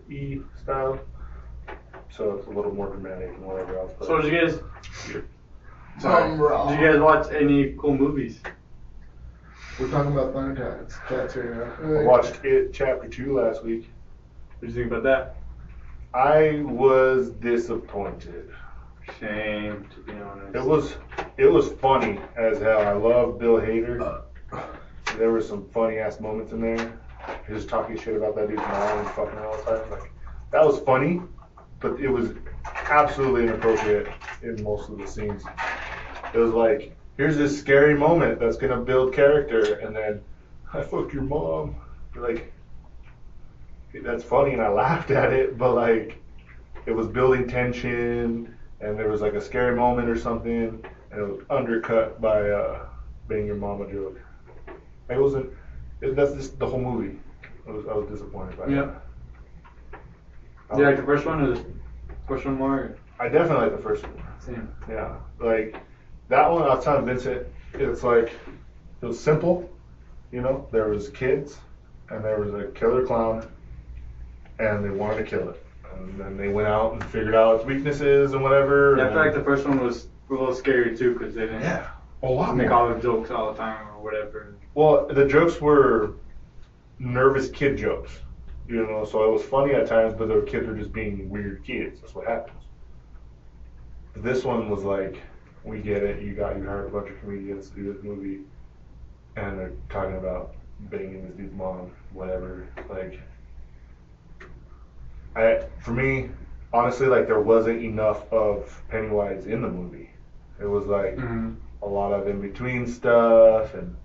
Speaker 2: y style, so it's a little more dramatic and whatever else. But
Speaker 3: So did you guys?
Speaker 1: Tom
Speaker 3: Did you guys watch any cool movies?
Speaker 1: We're talking about Thundercats. Cats right now.
Speaker 2: I watched it chapter two last week.
Speaker 3: What do you think about that?
Speaker 2: I was disappointed.
Speaker 3: Shame, to be honest.
Speaker 2: It was it was funny as hell. I love Bill Hader. Uh. There were some funny ass moments in there. He was talking shit about that dude's mom and fucking all the time. Like that was funny, but it was absolutely inappropriate in most of the scenes. It was like, here's this scary moment that's gonna build character, and then I fucked your mom. You're like that's funny, and I laughed at it, but like it was building tension, and there was like a scary moment or something, and it was undercut by uh, being your mama joke. It wasn't. It, that's just the whole movie. I was, I was disappointed by
Speaker 3: Yeah.
Speaker 2: that.
Speaker 3: You like the first one or the first one more?
Speaker 2: I definitely like the first one.
Speaker 3: Same.
Speaker 2: Yeah, like that one. I was telling Vincent, it's like it was simple. You know, there was kids, and there was a killer clown, and they wanted to kill it. And then they went out and figured out its weaknesses and whatever.
Speaker 3: Yeah, I feel like the first one was a little scary too because they didn't
Speaker 2: yeah, a lot
Speaker 3: make
Speaker 2: more.
Speaker 3: all the jokes all the time or whatever.
Speaker 2: Well, the jokes were nervous kid jokes, you know, so it was funny at times, but the kids were just being weird kids. That's what happens. This one was like, we get it. You got you hired a bunch of comedians to do this movie, and they're talking about banging this dude's mom, whatever. Like, I for me, honestly, like there wasn't enough of Pennywise in the movie. It was like
Speaker 3: Mm-hmm.
Speaker 2: a lot of in between stuff and.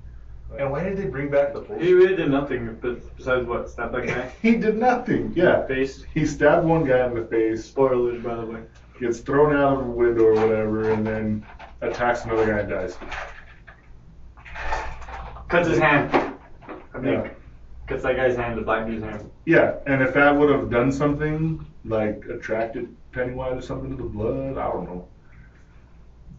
Speaker 2: And why did they bring back the bullshit?
Speaker 3: He really did nothing besides what stab that guy.
Speaker 2: He did nothing. Yeah.
Speaker 3: Face.
Speaker 2: He stabbed one guy in the face,
Speaker 3: Spoilers, by the way.
Speaker 2: Gets thrown out of a window or whatever, and then attacks another guy and dies.
Speaker 3: Cuts his hand. I think.
Speaker 2: Yeah.
Speaker 3: Cuts that guy's hand, the black dude's hand.
Speaker 2: Yeah, and if that would have done something, like attracted Pennywise or something to the blood, I don't know.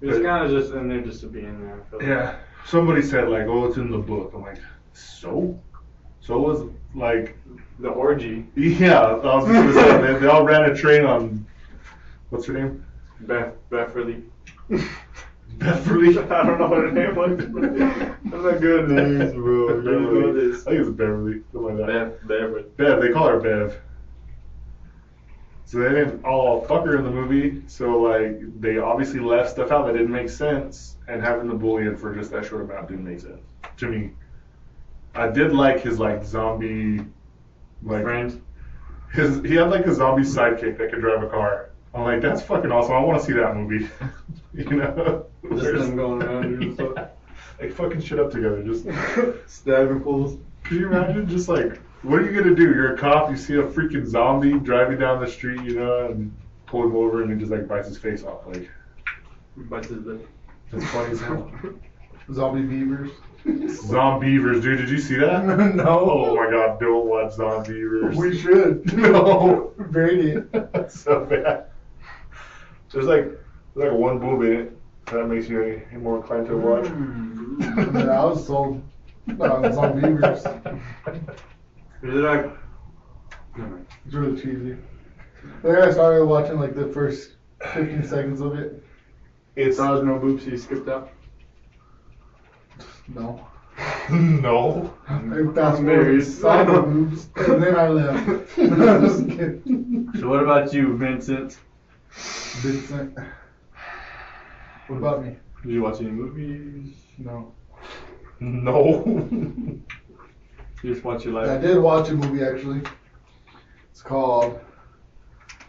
Speaker 2: It's
Speaker 3: kind of just in there just to be in there. Like.
Speaker 2: Yeah. Somebody said like, oh, it's in the book. I'm like, so? So was like,
Speaker 3: The orgy.
Speaker 2: yeah. I was gonna say, they, they all ran a train on, what's her name?
Speaker 3: Beth, Beverly.
Speaker 2: Beverly.
Speaker 3: I don't know what her name was. Those are good names, bro.
Speaker 2: Beverly. I think it's Beverly. Something like that.
Speaker 3: Beth, Beverly.
Speaker 2: Bev, they call her Bev. So they didn't all fuck her in the movie, so like they obviously left stuff out that didn't make sense, and having the bullion for just that short amount didn't make sense to me. I did like his like zombie, like
Speaker 3: friend.
Speaker 2: his he had like a zombie sidekick that could drive a car. I'm like, that's fucking awesome. I want to see that movie. you know,
Speaker 4: Just them going around and stuff.
Speaker 2: like fucking shit up together. Just
Speaker 4: Stabbing fools.
Speaker 2: can you imagine? Just like, what are you gonna do? You're a cop. You see a freaking zombie driving down the street, you know, and pull him over, and he just like bites his face off. Like,
Speaker 4: Bites his lip.
Speaker 2: it's funny as hell.
Speaker 1: Zombie beavers.
Speaker 2: Zombeavers, dude. Did you see that?
Speaker 1: no.
Speaker 2: Oh my god, don't watch Zombeavers.
Speaker 1: We should.
Speaker 2: No.
Speaker 1: Brady.
Speaker 2: That's so bad. There's like there's like one boob in it. That makes you any more inclined to watch. Mm.
Speaker 1: yeah, I was sold on zombie beavers.
Speaker 4: Is it like?
Speaker 1: It's really cheesy. Then I started watching like the first 15 seconds of it.
Speaker 2: It's
Speaker 4: Saw there's no boobs, so you skipped out.
Speaker 1: No.
Speaker 2: no.
Speaker 1: I fast
Speaker 4: Married.
Speaker 1: forward, saw the boobs, and then I left. I'm just kidding.
Speaker 3: So what about you, Vincent?
Speaker 1: Vincent. What about me?
Speaker 4: Did you watch any movies?
Speaker 1: No.
Speaker 2: No.
Speaker 4: You just watch your life.
Speaker 1: I did watch a movie actually. It's called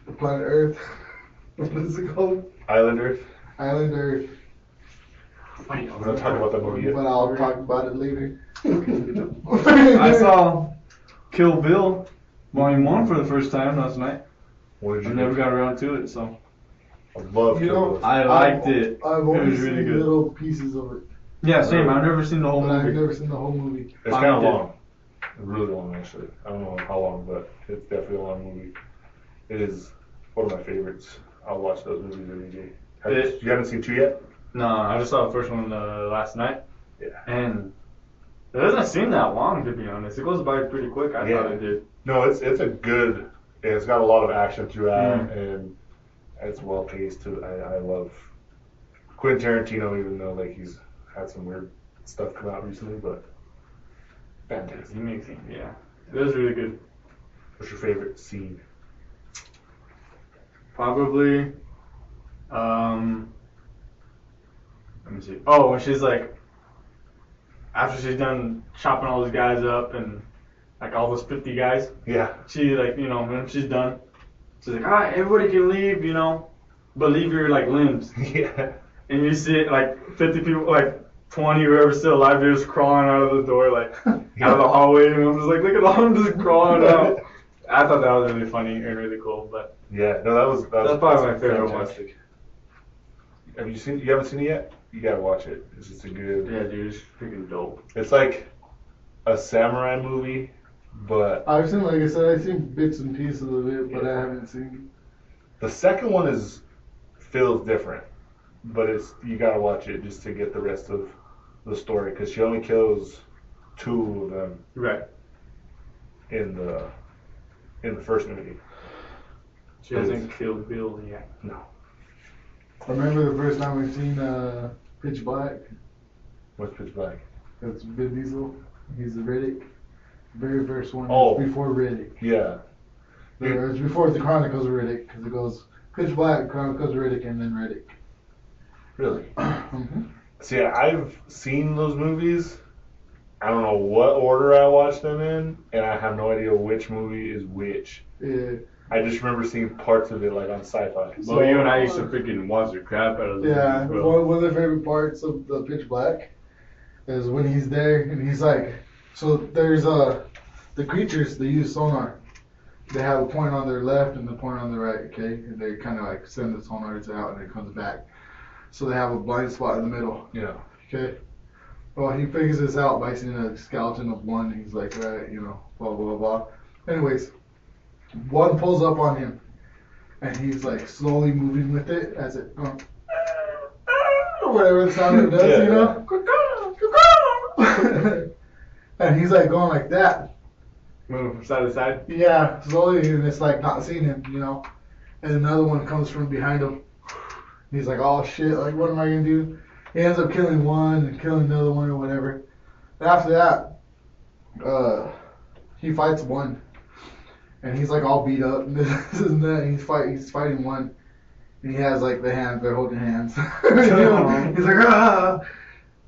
Speaker 1: The Planet Earth. What is it called?
Speaker 2: Islander.
Speaker 1: Island Earth.
Speaker 2: I'm gonna talk about that movie.
Speaker 1: But I'll talk about it later.
Speaker 3: I saw Kill Bill Volume 1 for the first time last night.
Speaker 2: What did
Speaker 3: I
Speaker 2: you
Speaker 3: never got around to it, so
Speaker 2: I love
Speaker 1: You
Speaker 2: Kill
Speaker 1: know,
Speaker 2: Bill.
Speaker 3: I liked it.
Speaker 1: I've
Speaker 3: It
Speaker 1: only
Speaker 3: was
Speaker 1: seen
Speaker 3: really good.
Speaker 1: little pieces of it,
Speaker 3: Yeah, same. I've never seen the whole
Speaker 1: but I've
Speaker 3: movie.
Speaker 1: never seen the whole movie.
Speaker 2: It's kind of
Speaker 3: did.
Speaker 2: long. Really long, actually. I don't know how long, but it's definitely a long movie. It is one of my favorites. I'll watch those movies every day. Have you,
Speaker 3: It-
Speaker 2: you haven't seen two yet?
Speaker 3: No, I just saw the first one uh, last night,
Speaker 2: Yeah.
Speaker 3: and it doesn't seem that long to be honest. It goes by pretty quick. I
Speaker 2: Yeah.
Speaker 3: thought it did.
Speaker 2: No, it's it's a good. It's got a lot of action throughout,
Speaker 3: Mm.
Speaker 2: and it's well paced too. I, I love Quentin Tarantino, even though like he's had some weird stuff come out recently, but fantastic.
Speaker 3: It. Yeah, it was really good.
Speaker 2: What's your favorite scene?
Speaker 3: Probably. Um. Let me see. Oh, when she's like, after she's done chopping all these guys up and like all those fifty guys,
Speaker 2: Yeah,
Speaker 3: she like you know when she's done, she's like, all right, everybody can leave, you know, but leave your like limbs.
Speaker 2: yeah,
Speaker 3: And you see like fifty people, like twenty whoever's still alive, they're just crawling out of the door, like out of the hallway, and I'm just like, look at all them just crawling out. I thought that was really funny and really cool, but
Speaker 2: yeah. No, that was that was
Speaker 3: That's probably my favorite one.
Speaker 2: fantastic. Have you seen? You haven't seen it yet? You gotta watch it. It's just a good.
Speaker 3: yeah, dude, it's freaking dope.
Speaker 2: It's like a samurai movie, but
Speaker 1: I've seen, like I said, I've seen bits and pieces of it, but I haven't seen.
Speaker 2: the second one is feels different. But it's you gotta watch it just to get the rest of the story because she only kills two of them
Speaker 3: Right.
Speaker 2: in the in the first movie.
Speaker 3: She hasn't killed Bill yet.
Speaker 2: No.
Speaker 1: I remember the first time I seen uh, Pitch Black.
Speaker 2: What's Pitch Black?
Speaker 1: That's Vin Diesel. He's the Riddick. Very first one.
Speaker 2: Oh.
Speaker 1: Before Riddick.
Speaker 2: Yeah.
Speaker 1: It was before the Chronicles of Riddick, because it goes Pitch Black, Chronicles of Riddick, and then Riddick.
Speaker 2: Really?
Speaker 1: hmm
Speaker 2: See, I've seen those movies. I don't know what order I watched them in, and I have no idea which movie is which.
Speaker 1: Yeah.
Speaker 2: I just remember seeing parts of it like on sci-fi.
Speaker 3: Well, you and I used to freaking watch the crap out of the
Speaker 1: Yeah,
Speaker 3: movies, bro.
Speaker 1: one, one of the favorite parts of the Pitch Black is when he's there and he's like, so there's uh the creatures they use sonar. They have a point on their left and the point on their right, okay, and they kind of like send the sonars out and it comes back. So they have a blind spot in the middle,
Speaker 2: Yeah.
Speaker 1: okay. Well, he figures this out by seeing a skeleton of one. He's like, right, you know, blah blah blah. Anyways, one pulls up on him, and he's like slowly moving with it as it, uh, or whatever the sound it does,
Speaker 2: Yeah,
Speaker 1: you know. and he's like going like that,
Speaker 3: Moving from side to side.
Speaker 1: yeah, slowly, and it's like not seeing him, you know. And another one comes from behind him. He's like, oh shit, like what am I gonna do? He ends up killing one and killing another one or whatever. And after that, uh, he fights one, and he's like all beat up and this and that. And he's fight, he's fighting one, and he has like the hands, they're holding hands. He's like ah,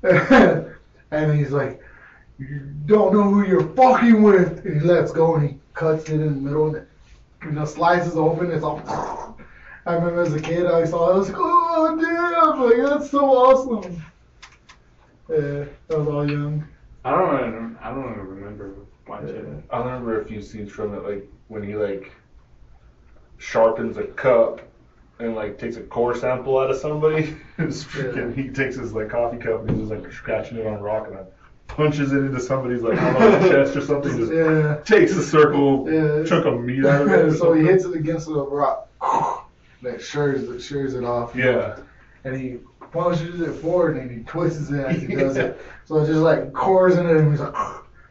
Speaker 1: and he's like, You don't know who you're fucking with. And he lets go and he cuts it in the middle and it you know, slices open. It's all. I remember as a kid, I saw it. I was like, oh, damn. Like, that's so awesome. Yeah, I was all young.
Speaker 4: I don't really, I don't really remember watching it.
Speaker 2: I remember a few scenes from it, like when he like sharpens a cup and like takes a core sample out of somebody. It's freaking. He takes his like coffee cup and he's just like scratching it on a rock and then punches it into somebody's like I don't know, the chest or something. Just
Speaker 1: Yeah.
Speaker 2: takes a circle
Speaker 1: Yeah.
Speaker 2: chunk of meat out of it.
Speaker 1: so he hits it against the rock. That shears it, shears it off.
Speaker 2: Yeah.
Speaker 1: And he pushes it forward and he twists it as he does it. So it just like cores in it and he's like,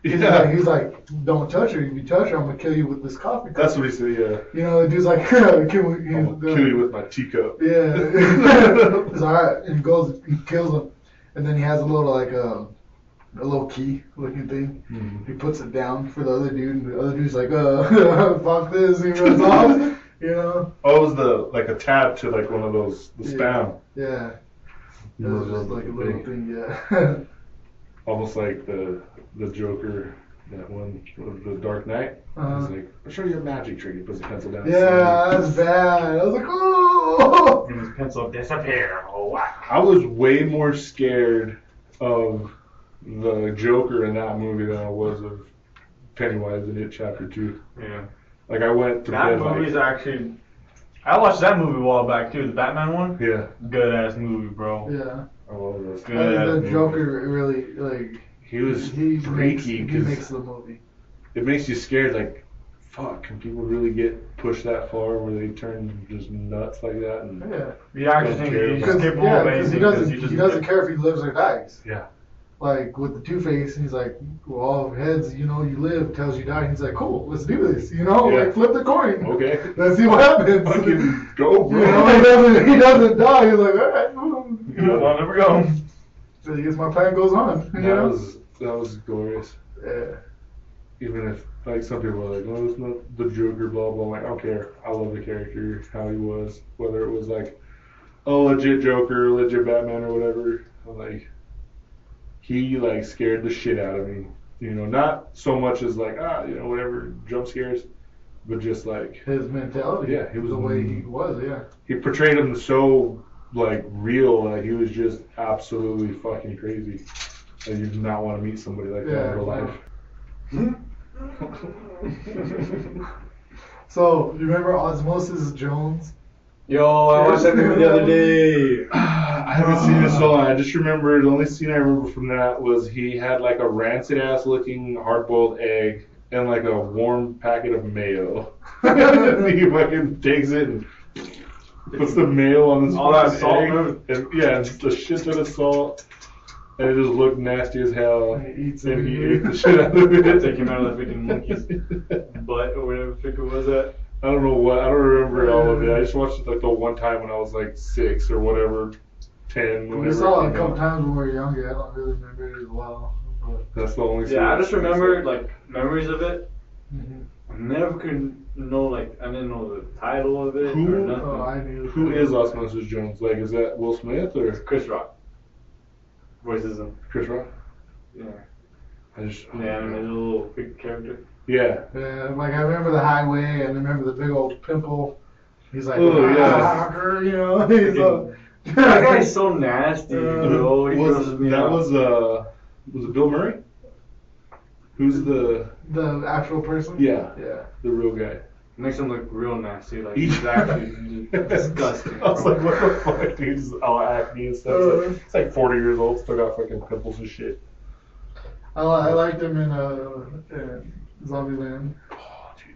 Speaker 1: he's,
Speaker 2: Yeah.
Speaker 1: like, he's like, don't touch her. If you touch her, I'm gonna kill you with this coffee cup.
Speaker 2: That's what he said. Yeah.
Speaker 1: you know, the dude's like, kill,
Speaker 2: gonna kill you with my teacup.
Speaker 1: Yeah. it's alright. And he goes, he kills him. And then he has a little, like, um, a little key looking thing.
Speaker 2: Mhm.
Speaker 1: He puts it down for the other dude, and the other dude's like, uh, fuck this. He runs off. You know?
Speaker 2: Oh, it was the like a tab to like one of those the spam.
Speaker 1: Yeah. It was just like a little
Speaker 2: Big.
Speaker 1: thing, yeah.
Speaker 2: almost like the the Joker, that one, the Dark Knight.
Speaker 1: Uh-huh.
Speaker 2: He's like, I'll show you a magic trick. He puts a pencil down.
Speaker 1: yeah, that's bad. I was like, oh!
Speaker 3: And his pencil disappear. Oh wow.
Speaker 2: I was way more scared of the Joker in that movie than I was of Pennywise in It Chapter Two.
Speaker 3: Yeah.
Speaker 2: Like I went to
Speaker 3: That
Speaker 2: bed
Speaker 3: movie's
Speaker 2: like,
Speaker 3: actually. I watched that movie a while back too, the Batman one.
Speaker 2: yeah,
Speaker 3: Good ass movie, bro.
Speaker 1: Yeah.
Speaker 2: I love this.
Speaker 3: Good
Speaker 1: I think
Speaker 3: ass
Speaker 1: the
Speaker 3: movie.
Speaker 1: Joker really, like,
Speaker 2: He was
Speaker 1: he makes,
Speaker 2: freaky
Speaker 1: he makes the movie.
Speaker 2: it makes you scared. Like, fuck, can people really get pushed that far where they turn just nuts like that? And
Speaker 1: Yeah.
Speaker 3: The actor
Speaker 2: Don't
Speaker 3: thing
Speaker 2: care.
Speaker 3: is
Speaker 1: Because
Speaker 3: capable
Speaker 1: yeah,
Speaker 3: of
Speaker 1: 'cause
Speaker 3: anything.
Speaker 1: he doesn't,
Speaker 3: 'cause
Speaker 1: he,
Speaker 3: just-
Speaker 1: doesn't care if he lives or dies.
Speaker 2: yeah,
Speaker 1: Like with the Two Face, and he's like, well, all heads, you know, you live, tells you die. He's like, cool, let's do this. You know,
Speaker 2: Yeah.
Speaker 1: like flip the coin.
Speaker 2: okay,
Speaker 1: Let's see what happens.
Speaker 2: fucking go,
Speaker 1: You know, he
Speaker 2: bro.
Speaker 1: doesn't, he doesn't die. He's like, all right, cool. you know.
Speaker 3: I'll never go.
Speaker 1: So I guess my plan goes on. You
Speaker 2: That
Speaker 1: know?
Speaker 2: was that was glorious.
Speaker 1: yeah.
Speaker 2: even if like some people are like, oh, it's not the Joker, blah blah. I'm like, I don't care. I love the character, how he was, whether it was like a legit Joker, legit Batman, or whatever. I'm like, he like scared the shit out of me. You know, not so much as like ah, you know, whatever jump scares, but just like
Speaker 1: His mentality.
Speaker 2: Yeah, he was-
Speaker 1: the way he was. Yeah.
Speaker 2: he portrayed him so like real. Like he was just absolutely fucking crazy. And you do not want to meet somebody like that in real life.
Speaker 1: So you remember Osmosis Jones?
Speaker 4: Yo, I watched that movie the other day.
Speaker 2: I haven't seen it so uh, long. I just remember the only scene I remember from that was he had like a rancid ass looking hard boiled egg and like a warm packet of mayo. he fucking takes it and puts the mayo on this
Speaker 3: All that salt,
Speaker 2: egg. And, yeah, and just a shit ton of salt. And it just looked nasty as hell.
Speaker 1: And he eats
Speaker 2: And he ate the shit out of it.
Speaker 3: Take him out of the freaking monkey's butt or whatever the frick it was that.
Speaker 2: I don't know what. I don't remember all of it. I just watched it like the one time when I was like six or whatever, ten.
Speaker 1: We saw it a couple
Speaker 2: out.
Speaker 1: times when we were younger. I don't really remember it as well. But,
Speaker 2: That's the only.
Speaker 3: Yeah, I just remember like memories of it.
Speaker 1: Mhm.
Speaker 3: I never could know like I didn't know the title of it
Speaker 2: Who-
Speaker 3: or nothing.
Speaker 1: Oh, I knew.
Speaker 2: Who is Osmosis Jones? Like, is that Will Smith or
Speaker 3: Chris Rock. Voices him.
Speaker 2: Chris Rock?
Speaker 3: Yeah.
Speaker 2: I just.
Speaker 3: The animated little big character.
Speaker 2: Yeah.
Speaker 1: Yeah, like I remember the highway and I remember the big old pimple. He's like,
Speaker 2: Oh, yeah.
Speaker 1: "Ah," you know, he's uh,
Speaker 3: That guy's so nasty,
Speaker 1: Uh,
Speaker 3: bro. He
Speaker 2: was
Speaker 3: grosses me
Speaker 2: that
Speaker 3: out.
Speaker 2: was uh was it Bill Murray? Who's the
Speaker 1: the actual person.
Speaker 2: yeah
Speaker 1: Yeah.
Speaker 2: the real guy?
Speaker 3: makes him look real nasty. Like he's actually disgusting.
Speaker 2: I was like, what the fuck, dude? He's all acne and stuff.
Speaker 1: Uh.
Speaker 2: It's like, it's like 40 years old, still got fucking pimples and shit.
Speaker 1: I, li- I liked him in uh, in Zombieland.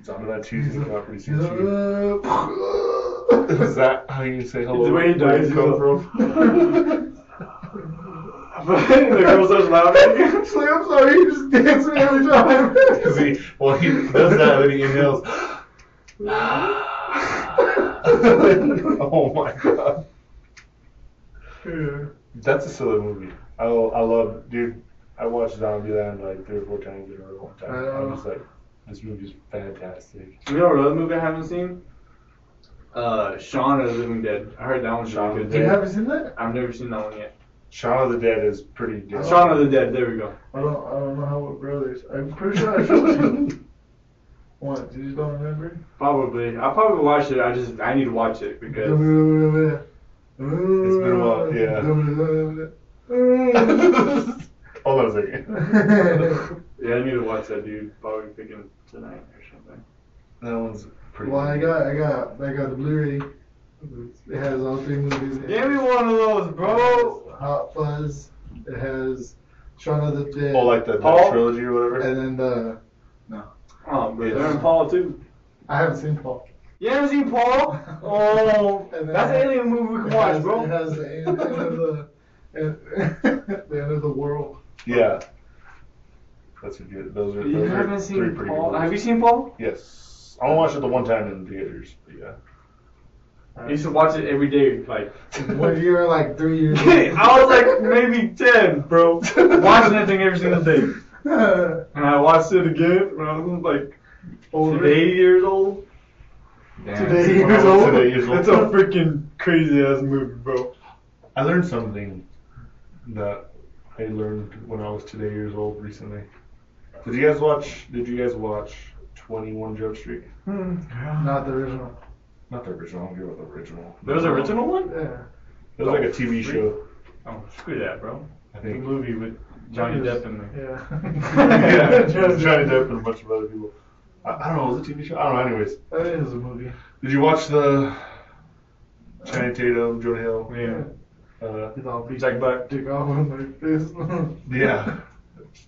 Speaker 2: Oh, dude, Zombieland 2 is coming out pretty
Speaker 1: like,
Speaker 2: too.
Speaker 1: uh,
Speaker 2: Is that how you say hello?
Speaker 3: The way he
Speaker 2: Where
Speaker 3: dies,
Speaker 2: you come from?
Speaker 3: But the girl starts laughing.
Speaker 1: She's like, I'm sorry, he just danced me every time.
Speaker 2: Because he, well, he does that and he inhales. oh my god.
Speaker 1: Yeah.
Speaker 2: That's a silly movie. I, I love, dude. I watched Zombieland like three or four times in a row one time.
Speaker 1: I
Speaker 2: I'm just like, this movie's fantastic.
Speaker 3: You know another movie I haven't seen? Uh, Shaun of the Living Dead. I heard that one's
Speaker 2: Shaun
Speaker 3: really
Speaker 2: of
Speaker 3: good.
Speaker 1: You
Speaker 2: Yeah.
Speaker 1: haven't seen that?
Speaker 3: I've never seen that one yet.
Speaker 2: Shaun of the Dead is pretty good.
Speaker 4: Shaun of the Dead. There we go.
Speaker 1: I don't. I don't know how we're brothers. I'm pretty sure I showed you. What? You just don't remember?
Speaker 4: Probably. I'll probably watched it. I just I need to watch it because
Speaker 1: it's
Speaker 2: It's been a while, yeah. Hold on a second.
Speaker 4: yeah, I need to watch that dude. Probably picking tonight or something.
Speaker 2: That one's pretty.
Speaker 1: well, I got, I got, I got the Blu-ray. It has all three movies. in it.
Speaker 3: Give me one of those, bro.
Speaker 1: Hot Fuzz. It has Shaun of the Dead.
Speaker 2: Oh, like the, the
Speaker 3: Paul?
Speaker 2: trilogy or whatever.
Speaker 1: And then the. No.
Speaker 4: Oh, but
Speaker 2: Yes.
Speaker 4: they're in Paul too.
Speaker 1: I haven't seen Paul.
Speaker 3: You ever seen Paul? Oh,
Speaker 1: And
Speaker 3: that's an alien movie we can watch,
Speaker 1: has,
Speaker 3: bro.
Speaker 1: It has the end, end of the, the end of the world.
Speaker 2: Yeah. That's a good. Those are.
Speaker 3: You
Speaker 2: those
Speaker 3: haven't
Speaker 2: three
Speaker 3: seen
Speaker 2: pretty
Speaker 3: Paul?
Speaker 2: good
Speaker 3: Have you
Speaker 2: movies.
Speaker 3: seen Paul?
Speaker 2: Yes. I only watched it the one time in theaters. But yeah.
Speaker 3: I used to watch it every day, like.
Speaker 1: When you were like three years old.
Speaker 3: I was like maybe ten, bro. Watching that thing every single day, and I watched it again when I was like
Speaker 1: Older.
Speaker 3: today years old.
Speaker 1: Today
Speaker 2: When
Speaker 1: years old.
Speaker 2: today years old.
Speaker 3: That's a freaking crazy ass movie, bro.
Speaker 2: I learned something that I learned when I was today years old recently. Did you guys watch? Did you guys watch Twenty One Jump Street? Hmm.
Speaker 1: Not the original.
Speaker 2: Not the original. I don't care about the original.
Speaker 3: There was an original one?
Speaker 1: Yeah.
Speaker 2: It was like a TV show.
Speaker 3: Oh, screw that, bro.
Speaker 2: I think
Speaker 3: The
Speaker 2: think.
Speaker 3: movie with Johnny Depp in there.
Speaker 1: Yeah.
Speaker 2: yeah, Johnny Depp and a bunch of other people. I, I don't know. Was it a TV show? I don't know. Anyways,
Speaker 1: That is a movie.
Speaker 2: did you watch the Channing Tatum, Jonah Hill?
Speaker 3: Yeah.
Speaker 2: Uh,
Speaker 1: He's all beat
Speaker 3: Jack Black.
Speaker 1: dick off on my face.
Speaker 2: yeah.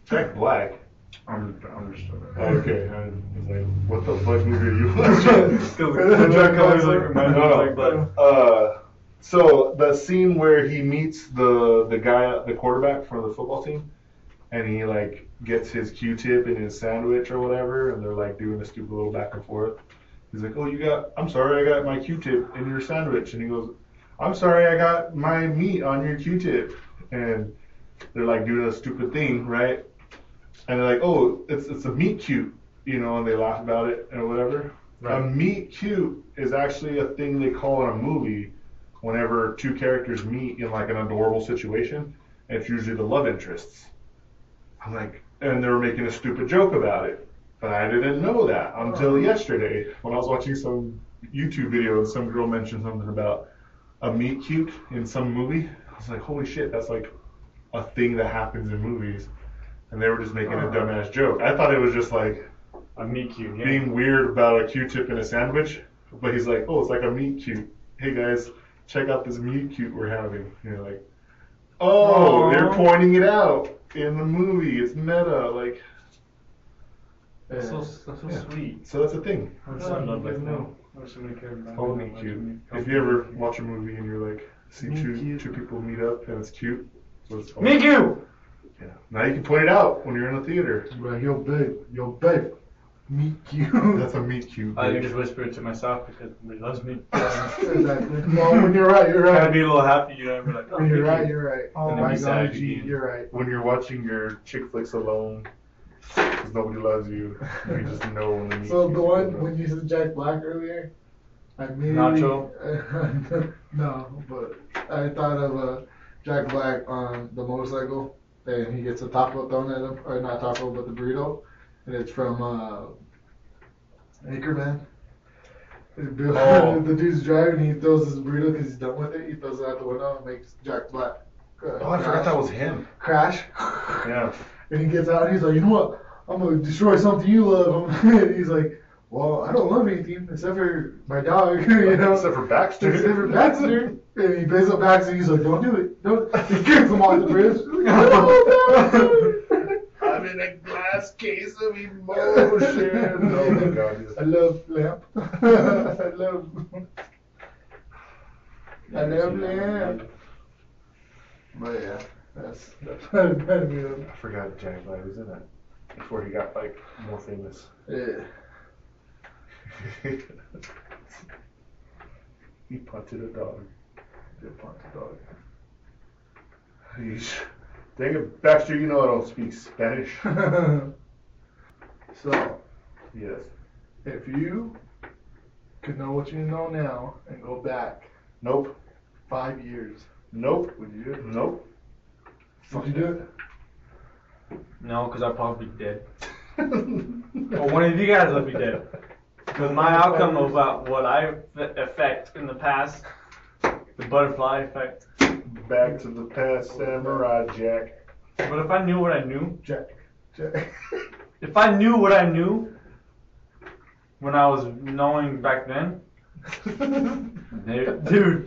Speaker 2: Jack Black.
Speaker 3: I'm, I'm just.
Speaker 2: Okay. I was like, what the fuck movie are you watching?
Speaker 3: Because Jack always like reminds me of Jack Black.
Speaker 2: Uh, so the scene where he meets the the guy, the quarterback for the football team, and he like gets his Q-tip in his sandwich or whatever, and they're like doing a stupid little back and forth. He's like, "Oh, you got? I'm sorry, I got my Q-tip in your sandwich," and he goes, "I'm sorry, I got my meat on your Q-tip," and they're like doing a stupid thing, right? And they're like, "Oh, it's it's a meat cute," you know, and they laugh about it and whatever. A
Speaker 3: Right.
Speaker 2: meet cute is actually a thing they call in a movie whenever two characters meet in like an adorable situation. And it's usually the love interests. I'm like, and they were making a stupid joke about it. But I didn't know that until yesterday when I was watching some YouTube video and some girl mentioned something about a meet cute in some movie. I was like, holy shit, that's like a thing that happens in movies. And they were just making a oh. dumbass joke. I thought it was just like,
Speaker 3: A meet cute, yeah.
Speaker 2: being weird about a Q-tip in a sandwich, but he's like, oh, it's like a meat cute. Hey guys, check out this meat cute we're having. And you're like, oh,
Speaker 3: Aw.
Speaker 2: they're pointing it out in the movie. It's meta, like.
Speaker 3: That's so, eh. that's so
Speaker 2: Yeah.
Speaker 3: sweet.
Speaker 2: So that's a thing.
Speaker 3: I wish
Speaker 2: Oh,
Speaker 3: somebody
Speaker 2: you
Speaker 3: like
Speaker 2: guys
Speaker 3: that.
Speaker 2: know.
Speaker 3: I wish somebody cared about
Speaker 2: Oh,
Speaker 3: me.
Speaker 2: cute. If you ever watch a movie and you're like, see two
Speaker 1: cute.
Speaker 2: two people meet up and it's cute, that's what it's called.
Speaker 3: Meet cute!
Speaker 2: Yeah. Now you can point it out when you're in the theater.
Speaker 1: Like, yo, babe, yo, babe, meet you.
Speaker 2: That's a meet cute.
Speaker 3: I can just whisper it to myself because nobody loves me.
Speaker 1: exactly. Well, when you're right, you're
Speaker 3: Kind of
Speaker 1: right.
Speaker 3: be a little happy, you know, be like, oh,
Speaker 1: When you're
Speaker 3: oh,
Speaker 1: right,
Speaker 3: cute.
Speaker 1: you're right. Oh my god, G, you're right.
Speaker 2: when you're watching your chick flicks alone because nobody loves you, you just know when the meet
Speaker 1: So the one when you said Jack Black earlier, I immediately
Speaker 3: Nacho?
Speaker 1: no, but I thought of uh, Jack Black on the motorcycle, and he gets a taco thrown at him, or not taco, but the burrito, and it's from uh, Anchorman. Bill-
Speaker 2: Oh.
Speaker 1: the dude's driving, he throws his burrito because he's done with it. He throws it out the window and makes Jack Black. Uh,
Speaker 2: Oh, I forgot that was him.
Speaker 1: crash.
Speaker 2: Yeah.
Speaker 1: And he gets out and he's like, you know what? I'm gonna destroy something you love. and he's like, well, I don't love anything except for my dog, you know.
Speaker 2: Except for Baxter.
Speaker 1: Except for Baxter. And he pays up Baxter. He's like, don't do it. Don't. He kicks him off the bridge.
Speaker 2: Oh, I'm in a glass case of emotion. oh my god.
Speaker 1: I love lamp. I love. I love lamp. But yeah, that's that's a-
Speaker 2: I forgot Jack Black was in that before he got like more famous.
Speaker 1: yeah.
Speaker 2: he punted a dog.
Speaker 1: Good punt, dog.
Speaker 2: Yeesh. Dang it, Baxter, you know I don't speak Spanish.
Speaker 1: so,
Speaker 2: Yes.
Speaker 1: if you could know what you know now and go back
Speaker 2: Nope.
Speaker 1: five years,
Speaker 2: Nope.
Speaker 1: would you do it?
Speaker 2: Nope. Fuck
Speaker 1: Did you do it?
Speaker 3: No, because I'd probably be dead. Or one of you guys would be dead. Because my outcome of uh, what I f- affect in the past, the butterfly effect.
Speaker 2: Back to the past, Samurai Jack.
Speaker 3: But if I knew what I knew,
Speaker 1: Jack. Jack.
Speaker 3: if I knew what I knew when I was knowing back then, dude,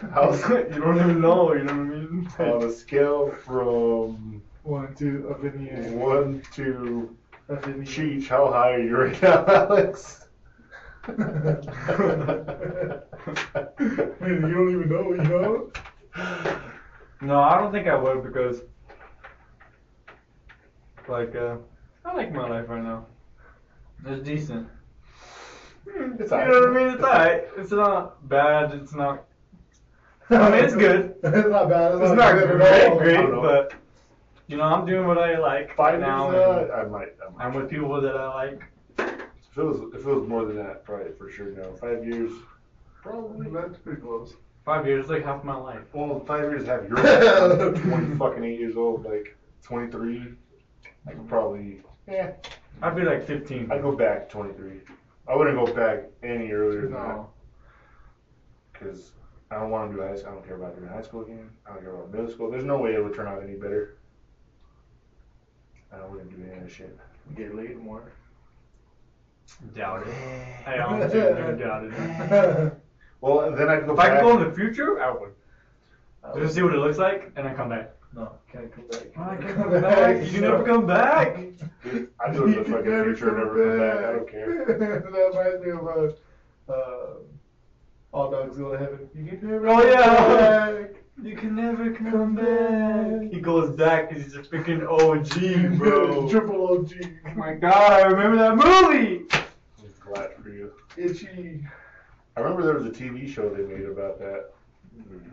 Speaker 2: How's
Speaker 3: you don't even know, you know what I mean?
Speaker 2: on a scale from
Speaker 1: One, to up in the air.
Speaker 2: one to
Speaker 1: Up in the
Speaker 2: Cheech, how high are you right now, Alex?
Speaker 1: Man, you don't even know, you know?
Speaker 3: No, I don't think I would because, like, uh, I like my life right now. It's decent.
Speaker 2: It's
Speaker 3: You know what I mean? It's alright. It's not bad. It's not. I mean, it's good.
Speaker 1: it's not bad. It's,
Speaker 3: It's not
Speaker 1: good
Speaker 3: great,
Speaker 1: at all.
Speaker 3: great,
Speaker 2: I don't know.
Speaker 3: but you know, I'm doing what I like
Speaker 2: Five
Speaker 3: right now.
Speaker 2: years,
Speaker 3: and
Speaker 2: uh, I might. I might.
Speaker 3: I'm with people that I like.
Speaker 2: If it was, if it was more than that, probably for sure. No, five years. Probably.
Speaker 1: That's pretty close.
Speaker 3: Five years, like half my life.
Speaker 2: Well, five years have your age. twenty fucking eight years old, like twenty three. I could probably. Yeah.
Speaker 3: I'd be like 15.
Speaker 2: I'd go back twenty three. I wouldn't go back any earlier than that.
Speaker 1: No.
Speaker 2: Because I don't want to do high school. I don't care about doing high school again. I don't care about middle school. There's no way it would turn out any better. I wouldn't want to do any of that shit.
Speaker 5: Get laid more.
Speaker 3: Doubt it. I honestly do doubt it.
Speaker 2: Well, then I'd go
Speaker 3: If I
Speaker 2: back.
Speaker 3: could go in the future, I would. Just see what it looks like, and then come back.
Speaker 1: No, can't come back.
Speaker 3: I can't come back. You can never come back.
Speaker 2: I go to the fucking future and never come back. I don't care.
Speaker 1: that reminds me of uh, uh, All Dogs Go to Heaven. You can never
Speaker 3: Oh,
Speaker 1: come
Speaker 3: yeah.
Speaker 1: back.
Speaker 3: You can never come back. He goes back because he's a freaking OG, bro.
Speaker 1: Triple OG.
Speaker 3: Oh my god, I remember that movie.
Speaker 2: I'm glad for you.
Speaker 1: Itchy.
Speaker 2: I remember there was a TV show they made about that,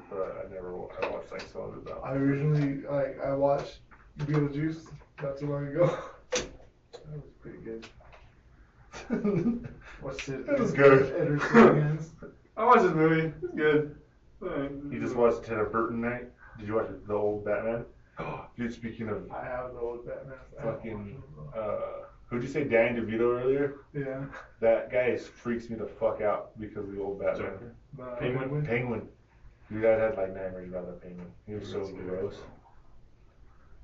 Speaker 2: but I never I watched like some of it.
Speaker 1: I originally like I watched Beetlejuice not too long ago. That was pretty good. What's it?
Speaker 2: It was good.
Speaker 1: Edward Scissorhands.
Speaker 3: I watched this movie. It's good.
Speaker 2: You just watched Ted of Burton night? Did you watch the old Batman? Dude, speaking of
Speaker 1: I have the old Batman.
Speaker 2: fucking, uh, who'd you say Danny DeVito earlier?
Speaker 1: Yeah.
Speaker 2: That guy freaks me the fuck out because of the old Batman.
Speaker 1: The
Speaker 3: Penguin?
Speaker 2: Penguin. Dude, I had like nightmares about that penguin. He was so gross.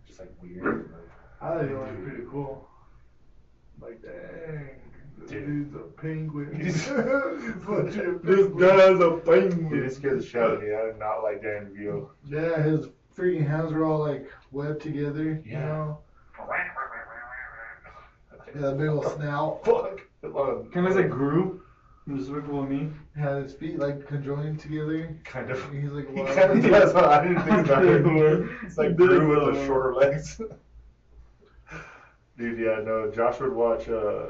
Speaker 2: Just like weird.
Speaker 1: I thought he was pretty cool. Like, dang. This dude's a penguin. He's legit
Speaker 3: This guy's a
Speaker 2: Dude,
Speaker 3: penguin.
Speaker 2: it scared the shit out of me. I did not like Danny DeVito.
Speaker 1: Yeah, his freaking hands were all like webbed together. You
Speaker 2: Yeah.
Speaker 1: know? Yeah, that big old snout.
Speaker 2: Fuck. It was-
Speaker 3: Kind of like Gru from Despicable Me.
Speaker 1: Had his feet like conjoined together.
Speaker 2: Kind of.
Speaker 1: He's like,
Speaker 2: He kind of does. I didn't think about it. It's like
Speaker 3: He
Speaker 2: Drew with
Speaker 3: though.
Speaker 2: the shorter legs. Dude, yeah, no. Josh would watch uh,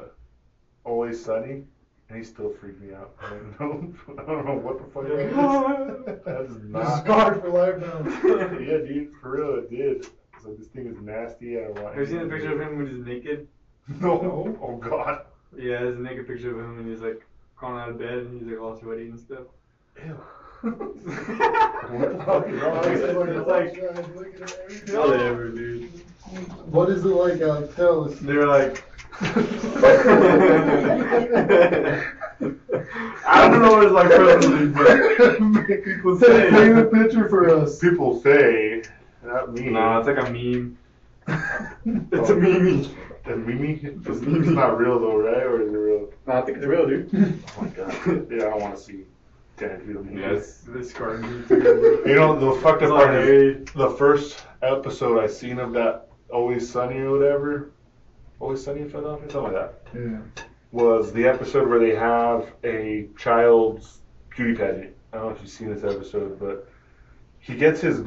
Speaker 2: Always Sunny, and he still freaked me out. I don't know, I don't know what the fuck it is. That is
Speaker 1: He's
Speaker 2: not.
Speaker 1: scarred for life now.
Speaker 2: yeah, dude, for real, it did. So this thing is nasty. I don't want.
Speaker 3: Have you seen the picture of him when he's naked?
Speaker 2: No. Oh God.
Speaker 3: Yeah, there's a naked picture of him and he's like crawling out of bed and he's like all sweaty and stuff.
Speaker 2: Ew. What the fuck is wrong it?
Speaker 3: It's like- Whatever, dude.
Speaker 1: What is it like? Uh, tell us.
Speaker 3: They're like. I don't know what it's like personally, but people say.
Speaker 1: Paint a picture for us.
Speaker 2: People say, not me.
Speaker 3: Nah, it's like a meme. it's a oh. meme.
Speaker 2: A meme? It's, it's not real though, right? Or is it real?
Speaker 3: Nah, I think it's real, dude.
Speaker 2: Oh my god. yeah, I don't want to see Danny DeVito meme.
Speaker 3: Yes, this scarred me.
Speaker 2: You know, the fucked up part is the first episode I seen of that Always Sunny or whatever. Always Sunny in Philadelphia? Something like that.
Speaker 1: Yeah.
Speaker 2: Was the episode where they have a child's beauty pageant. I don't know if you've seen this episode, but he gets his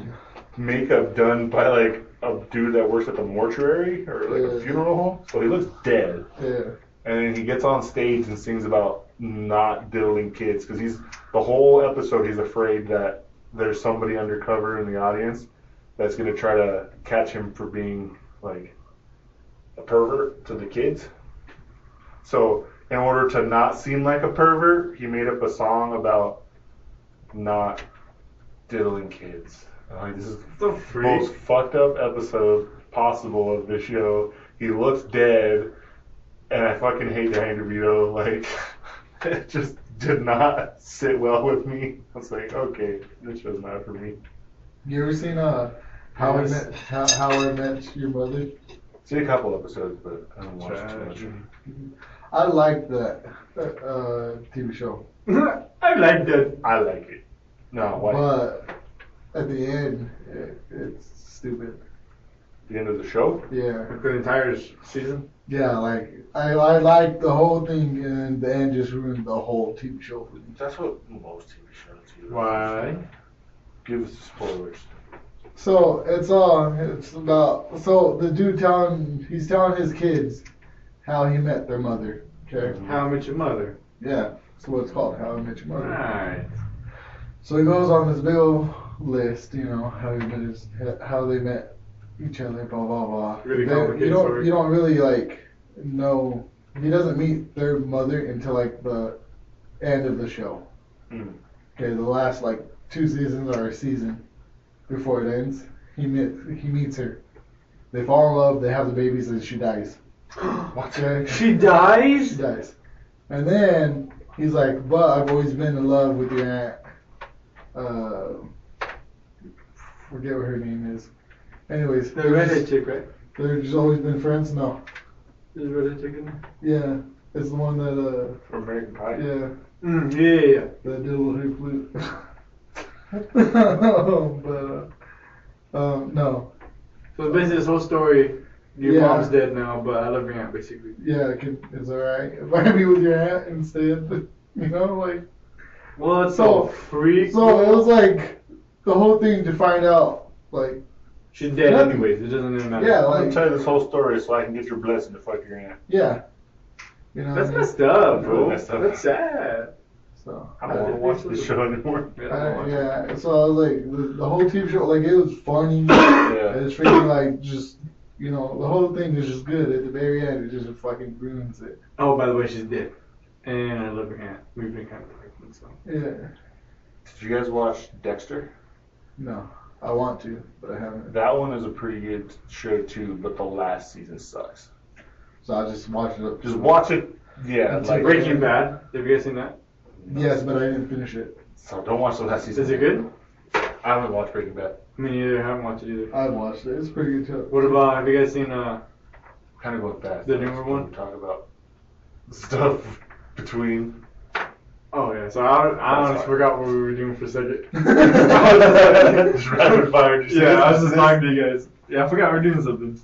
Speaker 2: makeup done by like a dude that works at the mortuary or like a funeral home. So he looks dead.
Speaker 1: Yeah.
Speaker 2: and then he gets on stage and sings about not diddling kids because he's the whole episode he's afraid that there's somebody undercover in the audience that's going to try to catch him for being like a pervert to the kids so in order to not seem like a pervert he made up a song about not diddling kids Like, this is
Speaker 3: The
Speaker 2: the
Speaker 3: freak.
Speaker 2: most fucked up episode possible of this show. He looks dead, and I fucking hate Danny DeVito. Like, it just did not sit well with me. I was like, okay, this show's not for me.
Speaker 1: You ever seen uh How I
Speaker 3: Yes.
Speaker 1: Met How, How I Met Your Mother?
Speaker 2: See a couple episodes, but I don't watch too much.
Speaker 1: I like that uh, TV show,
Speaker 3: I like that.
Speaker 2: I like it. No, what?
Speaker 1: but at the end, it, it's stupid.
Speaker 2: the end of the show?
Speaker 1: Yeah,
Speaker 3: The entire season.
Speaker 1: yeah. Like I, I like the whole thing, and the end just ruined the whole TV show for me.
Speaker 2: That's what most TV shows do.
Speaker 3: Why?
Speaker 2: Give us the spoilers.
Speaker 1: So it's all it's about. So the dude telling he's telling his kids how he met their mother. Okay.
Speaker 3: How I Met Your Mother.
Speaker 1: Yeah. That's what it's called. How I Met Your Mother.
Speaker 3: Right.
Speaker 1: So he goes on this big old list, you know, how he met his, how they met each other, blah blah blah.
Speaker 3: Really complicated
Speaker 1: You don't,
Speaker 3: story.
Speaker 1: you don't really like know. He doesn't meet their mother until like the end of the show.
Speaker 2: Mm.
Speaker 1: Okay, the last like two seasons or a season before it ends, he meet he meets her. They fall in love. They have the babies, and she dies. Okay.
Speaker 3: She dies.
Speaker 1: She dies. And then he's like, but I've always been in love with your aunt. Uh, forget what her name is. Anyways,
Speaker 3: The
Speaker 1: they're
Speaker 3: redhead chick, right?
Speaker 1: they're just always been friends. No,
Speaker 3: Is redhead chick in there?
Speaker 1: yeah, it's the one that uh,
Speaker 2: From American Pie?
Speaker 1: yeah,
Speaker 3: Mm, yeah, yeah, yeah.
Speaker 1: that did a little hoop flute. but uh, um, no,
Speaker 3: So basically, this whole story. Your
Speaker 1: Yeah.
Speaker 3: mom's dead now, but I love your aunt, basically.
Speaker 1: yeah, can, it's alright. If I be with your aunt instead, you know, like.
Speaker 3: Well, it's
Speaker 1: So-
Speaker 3: so freak.
Speaker 1: So it was like the whole thing to find out, like,
Speaker 3: She's dead
Speaker 1: Nothing.
Speaker 3: anyways. It doesn't even matter.
Speaker 1: Yeah, like,
Speaker 2: I'm
Speaker 1: like-
Speaker 2: gonna tell you this whole story so I can get your blessing to fuck your aunt.
Speaker 1: yeah. You know
Speaker 3: That's
Speaker 1: I mean?
Speaker 3: messed up,
Speaker 2: That's
Speaker 3: bro.
Speaker 2: really messed up.
Speaker 3: That's sad.
Speaker 1: So,
Speaker 2: I don't want to watch this show anymore.
Speaker 1: I, yeah, so I was like, the, the whole TV show, like, it was funny.
Speaker 2: Yeah.
Speaker 1: It's freaking, like, just, you know, the whole thing is just good. At the very end, it just fucking ruins it.
Speaker 3: Oh, by the way, she's dead. And I love her aunt. We've been kind of talking, so.
Speaker 1: Yeah.
Speaker 2: Did you guys watch Dexter?
Speaker 1: No, I want to, but I haven't.
Speaker 2: That one is a pretty good show too, but the last season sucks.
Speaker 1: So I just watched it up.
Speaker 2: Just watch it. Yeah,
Speaker 1: It's
Speaker 2: like
Speaker 3: Breaking Bad. Have you guys seen that?
Speaker 1: Yes, but I didn't finish it.
Speaker 2: So don't watch the last season.
Speaker 3: Is it good?
Speaker 2: I haven't watched Breaking Bad.
Speaker 3: Me neither. I haven't watched it either.
Speaker 1: I've watched it. It's pretty good too.
Speaker 3: What about, have you guys seen, uh,
Speaker 2: Kind of going fast.
Speaker 3: The newer one?
Speaker 2: We talk about stuff between.
Speaker 3: oh yeah, so I, I honestly forgot what we were doing for a second.
Speaker 2: Just rapid fire. Just
Speaker 3: yeah, I was just talking to you guys. Yeah, I forgot we are doing something.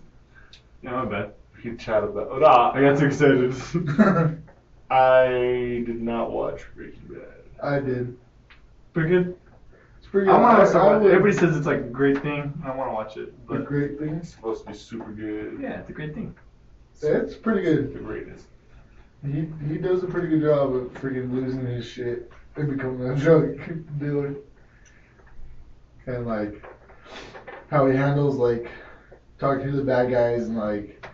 Speaker 3: Yeah, my bad.
Speaker 2: We can chat about. Oh, nah,
Speaker 3: I got too excited.
Speaker 2: I did not watch Breaking Bad.
Speaker 1: I did.
Speaker 3: Pretty good.
Speaker 1: It's pretty good.
Speaker 3: I want to
Speaker 1: I
Speaker 3: watch it.
Speaker 1: would-
Speaker 3: Everybody says it's like a great thing. I want to watch it,
Speaker 1: The
Speaker 3: but
Speaker 1: great thing.
Speaker 2: It's supposed to be super good.
Speaker 3: yeah, it's a great thing.
Speaker 1: It's pretty good.
Speaker 2: The greatest.
Speaker 1: He he does a pretty good job of freaking losing his shit and becoming a drug dealer. And like how he handles like talking to the bad guys and like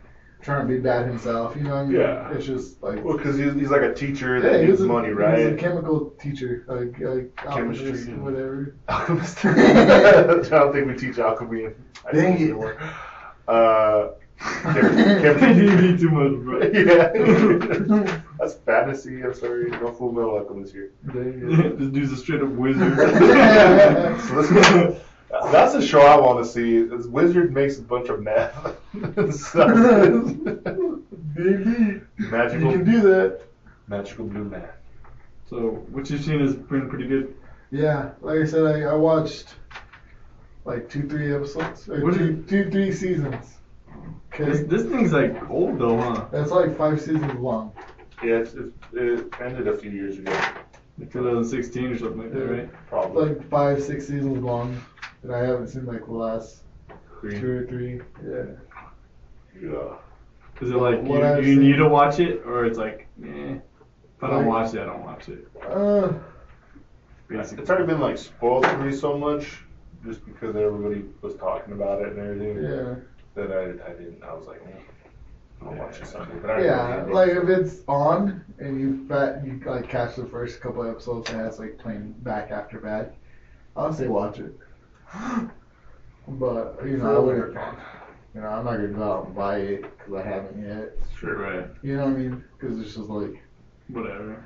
Speaker 1: trying to be bad himself. You know what I mean?
Speaker 2: Yeah.
Speaker 1: It's just like
Speaker 2: Well, because he's, he's like a teacher that
Speaker 1: yeah, he
Speaker 2: needs
Speaker 1: a,
Speaker 2: money,
Speaker 1: He was
Speaker 2: right?
Speaker 1: a chemical teacher, like like
Speaker 2: Chemistry
Speaker 1: alchemist,
Speaker 2: and-
Speaker 1: whatever.
Speaker 2: Alchemist. I don't think we teach alchemy in high school
Speaker 1: Dang it.
Speaker 2: anymore. Uh, chem-
Speaker 3: you
Speaker 2: chemistry.
Speaker 3: need too much, bro.
Speaker 2: yeah. That's fantasy. I'm sorry. No full metal alchemist here.
Speaker 3: this dude's a straight up wizard.
Speaker 2: So this- that's a show I want to see. This wizard makes a bunch of meth. Sounds good.
Speaker 1: Maybe you can do that.
Speaker 2: magical blue meth.
Speaker 3: so what you've seen has been pretty good.
Speaker 1: Yeah, like I said, I, I watched like two, three episodes, or
Speaker 3: What
Speaker 1: two, two, three seasons.
Speaker 3: This,
Speaker 1: Okay,
Speaker 3: this thing's like old though, huh?
Speaker 1: that's like five seasons long.
Speaker 2: Yeah, it's, it, it ended a few years ago.
Speaker 3: Like 2016 or something like that, right?
Speaker 2: Probably.
Speaker 1: Like five, six seasons long, and I haven't seen like the last
Speaker 2: Three.
Speaker 1: two or three. Yeah,
Speaker 2: Yeah.
Speaker 3: Is it like
Speaker 1: What
Speaker 3: you,
Speaker 1: I've
Speaker 3: you
Speaker 1: seen-
Speaker 3: need to watch it, or it's like, eh, if I don't
Speaker 1: Like-
Speaker 3: watch it, I don't watch it.
Speaker 1: uh,
Speaker 3: Basically.
Speaker 2: It's already been like spoiled for me so much, just because everybody was talking about it and everything.
Speaker 1: yeah,
Speaker 2: That I, I didn't. I was like, eh, I'll watch it someday. But I already
Speaker 1: yeah.
Speaker 2: did.
Speaker 1: Like if it's on and you fat, you like catch the first couple episodes and it's like playing back after back. I'll say watch it. but you know, I wouldn't. You know, I'm not gonna go out and buy it because I haven't yet.
Speaker 3: Sure. Right.
Speaker 1: You know what I mean? Because it's just like
Speaker 3: Whatever.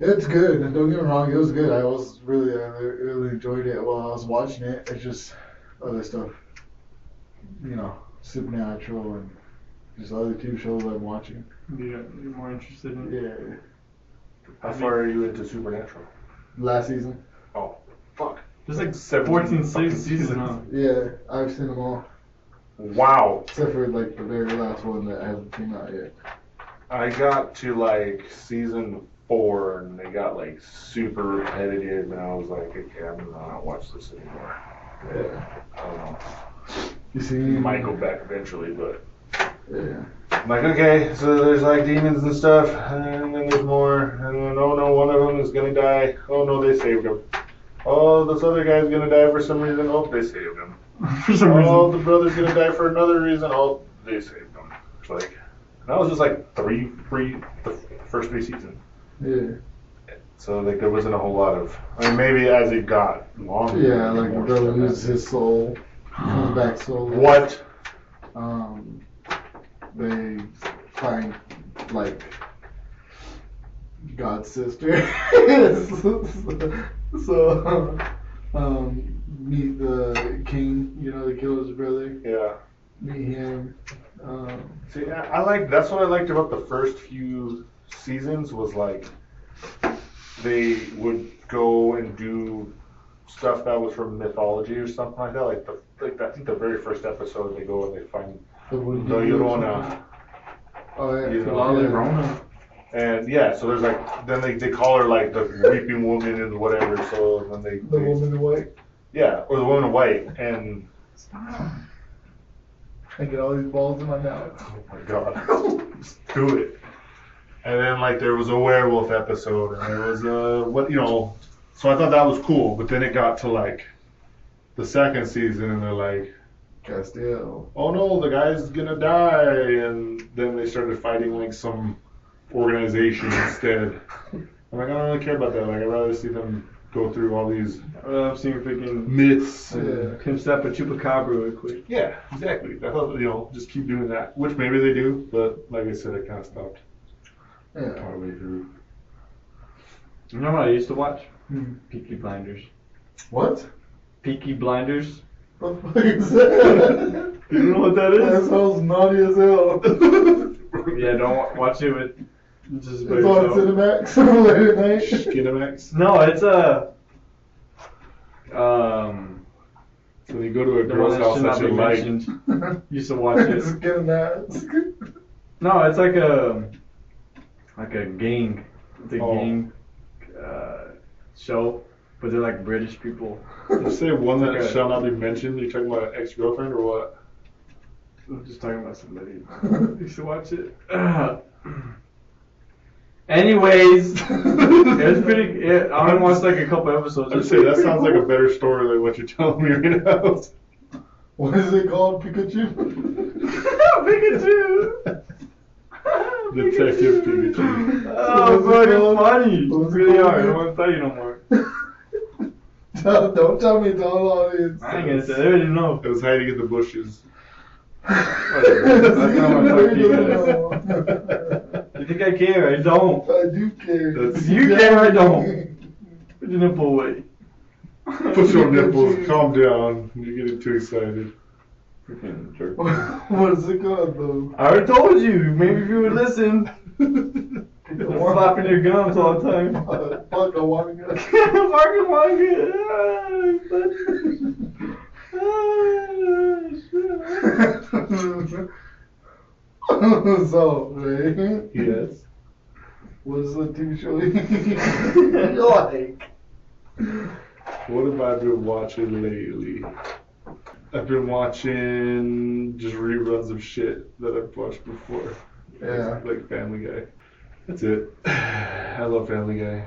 Speaker 1: it's good. And don't get me wrong, it was good. I was really, I really enjoyed it while I was watching it. It's just other stuff. You know, supernatural and just other two shows I'm watching.
Speaker 3: Yeah, you're more interested in.
Speaker 1: Yeah.
Speaker 2: How far are you into Supernatural?
Speaker 1: Last season.
Speaker 2: Oh, fuck.
Speaker 3: There's like
Speaker 2: 17
Speaker 3: 14
Speaker 2: fucking
Speaker 3: seasons.
Speaker 1: Yeah, I've seen them all
Speaker 2: Wow.
Speaker 1: except for like the very last one that hasn't came out yet.
Speaker 2: I got to like season four and they got like super repetitive and I was like, okay, I'm not gonna watch this anymore.
Speaker 1: Yeah.
Speaker 2: I don't know.
Speaker 1: You see?
Speaker 2: Might go back eventually, but
Speaker 1: Yeah.
Speaker 2: I'm like, okay, so there's like demons and stuff, and then there's more, and then oh no, one of them is gonna die. Oh no, they saved him. Oh, this other guy's gonna die for some reason. Oh, they saved him.
Speaker 3: For some reason.
Speaker 2: Oh, the brother's gonna die for another reason. Oh, they saved him. It's like that was just like three, three, the first three seasons.
Speaker 1: Yeah.
Speaker 2: So like there wasn't a whole lot of. I mean, maybe as it got longer.
Speaker 1: Yeah, like the brother loses his soul, comes back slowly.
Speaker 2: What?
Speaker 1: Um, they find like God's sister. so, um, meet the king. You know, the killer's brother.
Speaker 2: Yeah.
Speaker 1: Meet him. Um,
Speaker 2: See, I, I like that's what I liked about the first few seasons was like they would go and do stuff that was from mythology or something like that. Like the like I think the very first episode they go and they find
Speaker 1: the Woody
Speaker 2: the
Speaker 1: Dude or
Speaker 2: Llorona.
Speaker 1: Oh yeah.
Speaker 2: You know,
Speaker 3: La
Speaker 1: yeah.
Speaker 3: Llorona.
Speaker 2: And yeah, so there's like then they, they call her like the weeping woman and whatever. So then they,
Speaker 1: The
Speaker 2: they-
Speaker 1: woman in white.
Speaker 2: yeah, or the woman in white. And Stop.
Speaker 1: I get all these balls in my mouth.
Speaker 2: oh my god, do it. And then like there was a werewolf episode, and there was a what you know. So I thought that was cool, but then it got to like the second season, and they're like,
Speaker 1: Castiel.
Speaker 2: oh no, the guy's gonna die, and then they started fighting like some organization instead. I'm like, I don't really care about that. Like I'd rather see them go through all these
Speaker 3: Uh, I'm seeing freaking
Speaker 2: myths.
Speaker 1: Yeah.
Speaker 2: And,
Speaker 3: Pimp Step a Chupacabra real quick.
Speaker 2: yeah, exactly. I thought you know just keep doing that, which maybe they do, but like I said, I kind of stopped
Speaker 1: Yeah.
Speaker 2: partway through.
Speaker 3: You know what I used to watch?
Speaker 1: Hmm.
Speaker 3: Peaky Blinders.
Speaker 1: What?
Speaker 3: Peaky Blinders.
Speaker 1: What the fuck is that?
Speaker 3: You know what that is?
Speaker 1: that That
Speaker 3: is?
Speaker 1: sounds naughty as hell.
Speaker 3: Yeah, don't watch it with just by
Speaker 1: It's on
Speaker 3: yourself.
Speaker 1: Cinemax late at night.
Speaker 2: Skinamax.
Speaker 3: No, it's a. Um,
Speaker 2: So when you go to a girl's house that you like,
Speaker 3: mentioned. Used to watch it.
Speaker 1: Cinemax.
Speaker 3: No, it's like a like a gang. It's a
Speaker 2: Oh.
Speaker 3: gang uh, show, but they're like British people.
Speaker 2: you say one that
Speaker 3: Okay.
Speaker 2: shall not be mentioned. You talking about an ex-girlfriend or what?
Speaker 3: I'm just talking about somebody. you should watch it. Anyways, it was pretty. It, I only watched like a couple episodes.
Speaker 2: I'd say that sounds like a better story than what you're telling me right now.
Speaker 1: What is it called? Pikachu?
Speaker 3: Pikachu.
Speaker 2: Detective Pikachu.
Speaker 3: Oh,
Speaker 1: What was
Speaker 3: fucking funny.
Speaker 1: What
Speaker 3: It's really
Speaker 1: called
Speaker 3: hard. I don't want to tell you no more.
Speaker 1: Don't, don't tell me, tell the audience.
Speaker 3: I ain't gonna say. They already know.
Speaker 2: It was hiding in the bushes.
Speaker 3: Whatever. That's not what I'm talking
Speaker 1: You
Speaker 3: about.
Speaker 1: Know.
Speaker 3: You think I care? I don't.
Speaker 1: I do care.
Speaker 2: That's-
Speaker 3: You care, I don't. Put your nipple away.
Speaker 2: Put your nipples. Calm down. You're getting too excited.
Speaker 3: Freaking jerk.
Speaker 1: what is it called though?
Speaker 3: I already told you. Maybe if you would listen. Slapping your gums all the time.
Speaker 1: Uh, fuck, I want to go.
Speaker 3: Fucking Wonka.
Speaker 1: so, right?
Speaker 2: Yes.
Speaker 1: What is the TV show you like?
Speaker 2: What have I been watching lately? I've been watching just reruns of shit that I've watched before.
Speaker 1: Yeah.
Speaker 2: Like Family Guy. That's it. I love Family Guy.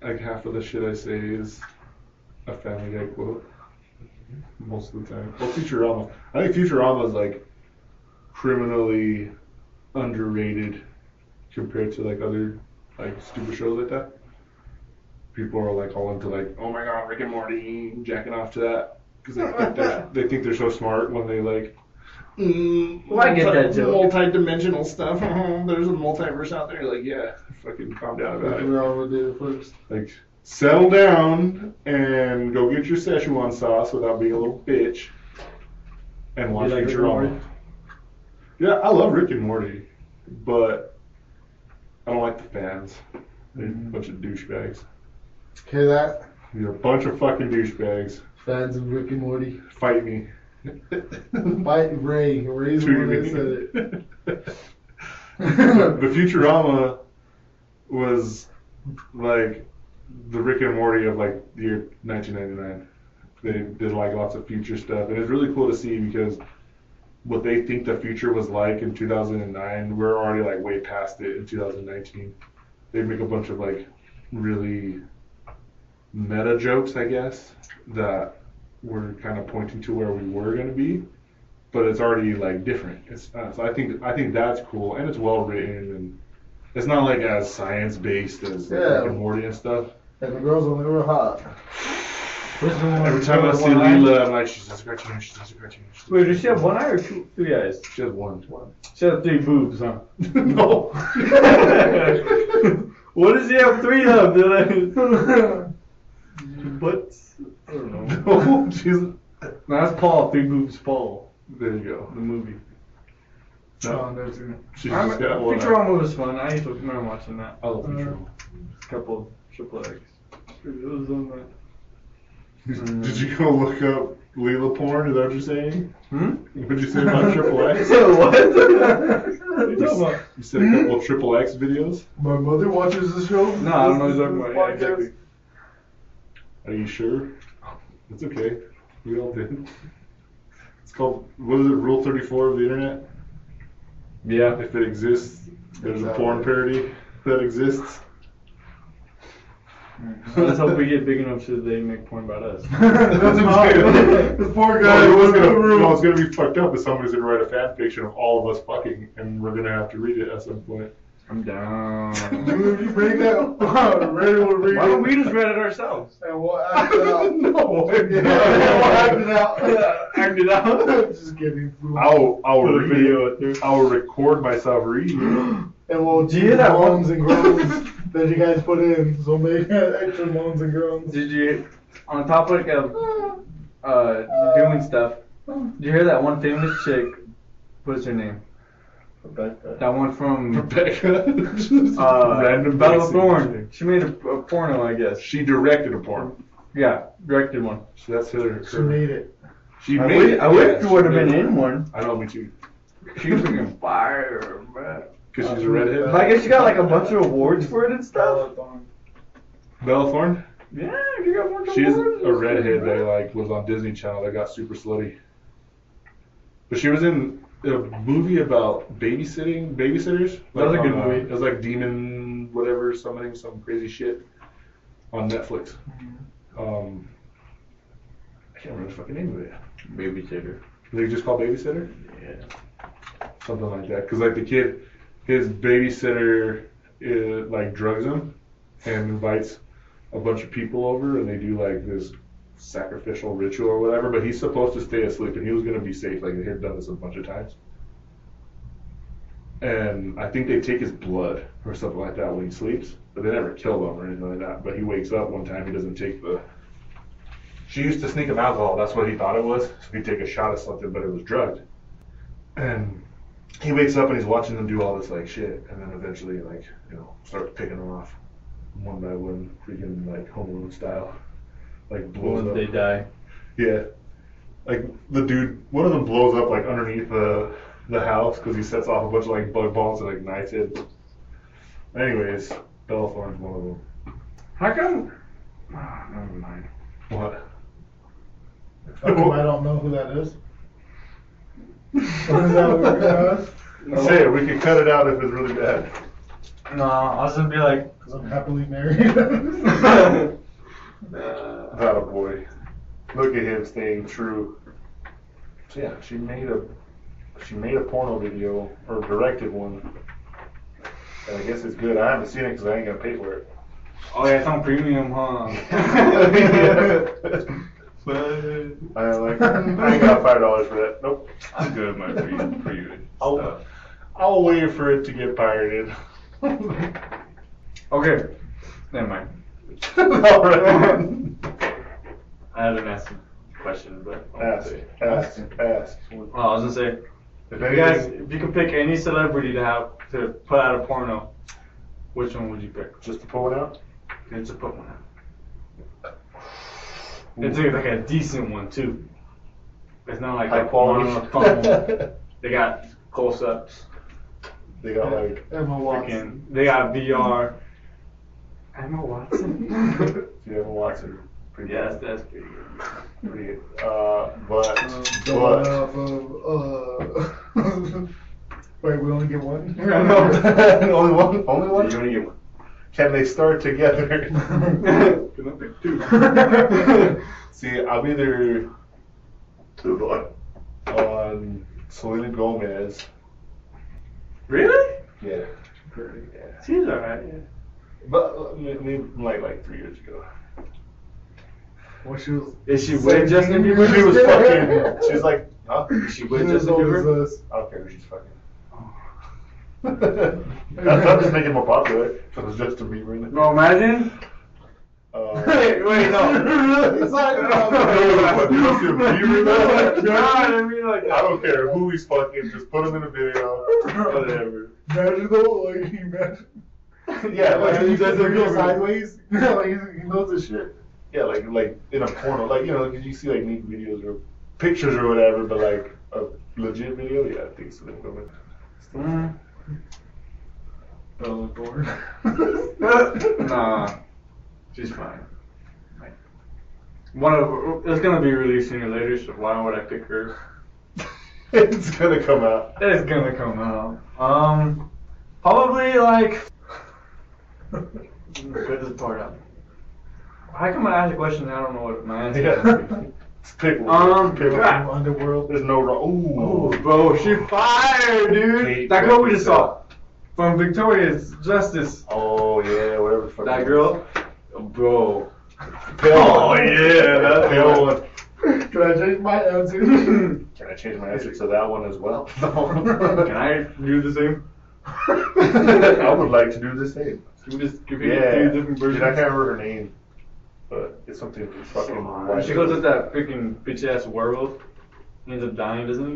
Speaker 2: Like half of the shit I say is a Family Guy quote. Most of the time. Well, Futurama. I think Futurama is like criminally underrated compared to like other like stupid shows like that. People are like all into like, oh my god, Rick and Morty, jacking off to that. because they think they're they think they're so smart when they like. Mm,
Speaker 3: Well, I get that joke.
Speaker 2: Multi-dimensional stuff. There's a multiverse out there. Like, yeah, fucking calm down about it.
Speaker 6: We're all gonna do it first.
Speaker 2: Like, settle down and go get your Szechuan sauce without being a little bitch. And watch
Speaker 3: You like Rick and Morty?
Speaker 2: Yeah, I love Rick and Morty, but I don't like the fans. They're a mm-hmm. bunch of douchebags.
Speaker 6: Hear that?
Speaker 2: You're a bunch of fucking douchebags.
Speaker 6: Fans of Rick and Morty.
Speaker 2: Fight me.
Speaker 6: Fight Ray. Ray's the one that said it.
Speaker 2: the Futurama was like the Rick and Morty of like the year 1999. They did like lots of future stuff, and it's really cool to see because what they think the future was like in 2009, we're already like way past it in 2019. They make a bunch of like really meta jokes, I guess, that were kind of pointing to where we were going to be but it's already like different. It's uh, so I think I think that's cool and it's well written and it's not like as science based as like,
Speaker 6: Yeah.
Speaker 2: Rick and Morty and stuff.
Speaker 6: And the girls on only were hot.
Speaker 3: Which one?
Speaker 2: Every time I
Speaker 3: the
Speaker 2: see
Speaker 3: one?
Speaker 2: Leela, I'm like, she's just a cartoon, she's just a cartoon. she's just a
Speaker 3: Wait, does she have one eye or two, three eyes?
Speaker 2: She has one. one.
Speaker 3: She has three boobs, huh?
Speaker 2: no.
Speaker 3: what does she have three of? Dude? Butts? I don't know.
Speaker 2: no, she's.
Speaker 3: No, that's Paul. Three boobs, Paul.
Speaker 2: There you go.
Speaker 3: The movie.
Speaker 6: Oh, there's a-
Speaker 2: She's
Speaker 3: I'm,
Speaker 2: just got one. eye.
Speaker 3: Futurama was fun. I used to remember watching that.
Speaker 2: I love mm. Futurama.
Speaker 3: A couple of triple X. It was on that.
Speaker 2: Did you go look up Leela porn? Is that what you're saying?
Speaker 3: Hmm?
Speaker 2: What'd you say about Triple X?
Speaker 3: what? what you
Speaker 2: You,
Speaker 3: talking
Speaker 2: s- you said a couple of Triple X videos.
Speaker 6: My mother watches the show.
Speaker 3: No, I don't know what you're talking about. Yeah,
Speaker 6: is the podcast.
Speaker 3: exactly.
Speaker 2: Are you sure? It's okay. We all did. It's called, what is it, Rule 34 of the internet?
Speaker 3: Yeah.
Speaker 2: If it exists, there's a porn parody that exists.
Speaker 3: Let's hope we get big enough so they make porn about us.
Speaker 6: That's not. the poor guy
Speaker 2: No,
Speaker 6: was
Speaker 2: gonna,
Speaker 6: room.
Speaker 2: no, it's gonna be fucked up if somebody's gonna write a fan fiction of all of us fucking, and we're gonna have to read it at some point.
Speaker 3: I'm down.
Speaker 6: Dude, you bring that. Ray will read
Speaker 3: Why don't we just read it ourselves?
Speaker 6: And we'll act it out.
Speaker 2: no,
Speaker 6: Yeah, we'll act it out.
Speaker 3: Act it out.
Speaker 6: Just kidding.
Speaker 2: I'll, I'll read
Speaker 3: video
Speaker 2: it.
Speaker 3: out there.
Speaker 2: I'll record myself reading it.
Speaker 6: And we'll
Speaker 3: Do that
Speaker 6: moans and groans that you guys put in. So make extra moans and groans.
Speaker 3: Did you, on the topic of uh, doing stuff, did you hear that one famous chick? What's her name? Rebecca. That one from
Speaker 2: Rebecca.
Speaker 3: uh,
Speaker 2: Random
Speaker 3: Battle of
Speaker 2: voice Thorne.
Speaker 3: She made a, a porno, I guess.
Speaker 2: She directed a porn.
Speaker 3: Yeah, directed one.
Speaker 2: So that's her.
Speaker 6: She made it.
Speaker 2: She
Speaker 3: I
Speaker 2: made
Speaker 3: wish,
Speaker 2: it.
Speaker 3: I wish
Speaker 2: yeah,
Speaker 3: she
Speaker 2: she
Speaker 3: would have been
Speaker 2: it.
Speaker 3: in one.
Speaker 2: I know, me too.
Speaker 3: She was freaking fire, man.
Speaker 2: Because she's a redhead.
Speaker 3: But I guess she got like a bunch of awards for it and stuff.
Speaker 2: Bella Thorne?
Speaker 3: Yeah, she got a bunch of
Speaker 2: She is a redhead that like was on Disney Channel that got super slutty. But she was in a movie about babysitting, babysitters.
Speaker 3: That was a good
Speaker 2: uh,
Speaker 3: movie.
Speaker 2: It was like demon whatever summoning some crazy shit on Netflix. Um, I can't remember the fucking name of it.
Speaker 3: Babysitter.
Speaker 2: They just called babysitter.
Speaker 3: Yeah.
Speaker 2: something like that. Because like the kid, his babysitter, uh, like drugs him and invites a bunch of people over, and they do like this sacrificial ritual or whatever. But he's supposed to stay asleep, and he was gonna be safe. Like they had done this a bunch of times. And I think they take his blood or something like that when he sleeps, but they never kill him or anything like that. But he wakes up one time, he doesn't take the. She used to sneak him alcohol. That's what he thought it was. So he'd take a shot of something, but it was drugged. And he wakes up and he's watching them do all this like shit, and then eventually like you know starts picking them off one by one, freaking like Home Alone style, like blows
Speaker 3: Once
Speaker 2: up.
Speaker 3: they die.
Speaker 2: Yeah, like the dude, one of them blows up like underneath the the house because he sets off a bunch of like bug balls and ignites it. Anyways, Bella Thorne's one of them.
Speaker 3: How come? Ah, never mind.
Speaker 2: What?
Speaker 6: How come I don't know who that is? What is that what we're?
Speaker 2: Say it. We can cut it out if it's really bad.
Speaker 3: No, I was gonna be like.
Speaker 6: Because I'm happily married.
Speaker 2: That a uh, oh, boy. Look at him staying true. So yeah, she made a she made a porno video or directed one. And I guess it's good. I haven't seen it because I ain't gonna pay for it.
Speaker 3: oh yeah, it's on premium, huh?
Speaker 2: I I like. I ain't got five dollars for that. Nope.
Speaker 7: I'm good with my pre pre
Speaker 2: I'll,
Speaker 7: stuff.
Speaker 2: I'll wait for it to get pirated.
Speaker 3: Okay. Never mind.
Speaker 2: Alright.
Speaker 7: I haven't asked a question, but I'll
Speaker 2: Ask,
Speaker 7: say.
Speaker 2: ask, ask.
Speaker 3: Well, I was gonna say,
Speaker 2: If
Speaker 3: if you guys,
Speaker 2: anything,
Speaker 3: if you could pick any celebrity to have to put out a porno, which one would you pick?
Speaker 2: just to pull it out.
Speaker 3: Okay, to put one out. It's like a decent one too. It's not like
Speaker 2: High
Speaker 3: that one on the phone.
Speaker 2: quality.
Speaker 3: They got close-ups.
Speaker 2: they got like.
Speaker 1: Emma Watson.
Speaker 3: Freaking, they got VR. Emma Watson.
Speaker 2: Yeah, Watson. Pretty
Speaker 3: yes,
Speaker 2: good.
Speaker 3: that's pretty good.
Speaker 2: Pretty good. Uh, but
Speaker 1: Um, going
Speaker 2: but
Speaker 1: of, uh, wait, we only get one?
Speaker 3: I know.
Speaker 2: only one. Only one.
Speaker 3: You only get one.
Speaker 2: Can they start together?
Speaker 3: Can I pick two?
Speaker 2: See, I'm either two on Selena Gomez.
Speaker 3: really?
Speaker 2: Yeah. Pretty, yeah.
Speaker 3: She's alright. Yeah.
Speaker 2: But uh, maybe like like three years ago.
Speaker 1: Well, she was.
Speaker 3: Is she with Justin Bieber?
Speaker 2: She was fucking. She was like, huh?
Speaker 3: Is she with
Speaker 1: was
Speaker 3: Justin Bieber?
Speaker 2: I don't care who she's fucking. That's I'm just making more popular. So it's Justin Bieber in it.
Speaker 3: Bro, imagine.
Speaker 2: Uh,
Speaker 3: Wait, wait, no.
Speaker 1: He's talking about
Speaker 2: Justin Bieber though?
Speaker 3: No, I mean like.
Speaker 2: I don't care who he's fucking. Just put him in a video. Whatever.
Speaker 1: Imagine though, like, imagine.
Speaker 2: Yeah,
Speaker 1: like,
Speaker 2: like
Speaker 1: he
Speaker 2: he
Speaker 1: does
Speaker 2: does
Speaker 1: it real sideways. Yeah, like, he's- he knows his shit.
Speaker 2: Yeah, like like in a porno, like you know, 'cause you see like neat videos or pictures or whatever, but like a legit video, yeah, I think so. Women.
Speaker 3: Mm.
Speaker 1: Bella Thorne.
Speaker 3: nah, she's fine. Like, one of it's gonna be released sooner or later, so why would I pick her?
Speaker 2: it's gonna come out.
Speaker 3: It's gonna come out. Um, probably like. Put this part out. How come I ask a question and I don't know what my answer is?
Speaker 2: Yeah. Pick one.
Speaker 3: Um,
Speaker 2: Pick one.
Speaker 3: God.
Speaker 1: Underworld.
Speaker 2: There's no wrong.
Speaker 3: Oh,
Speaker 2: Ooh.
Speaker 3: bro, she fired, dude.
Speaker 2: Kate
Speaker 3: that girl we just saw from Victoria's Justice.
Speaker 2: Oh yeah, whatever. the fuck
Speaker 3: That girl, bro.
Speaker 2: Pale
Speaker 3: Oh, yeah, that's
Speaker 2: pale
Speaker 3: the
Speaker 2: one.
Speaker 1: Can I change my answer?
Speaker 2: Can I change my answer to that one as well?
Speaker 3: Can I do the same?
Speaker 2: I would like to do the same.
Speaker 3: Can we just give you
Speaker 2: Yeah.
Speaker 3: three different versions?
Speaker 2: Dude, I can't remember her name, but it's something fucking. white.
Speaker 3: She goes with that freaking bitch ass werewolf. He ends up dying, doesn't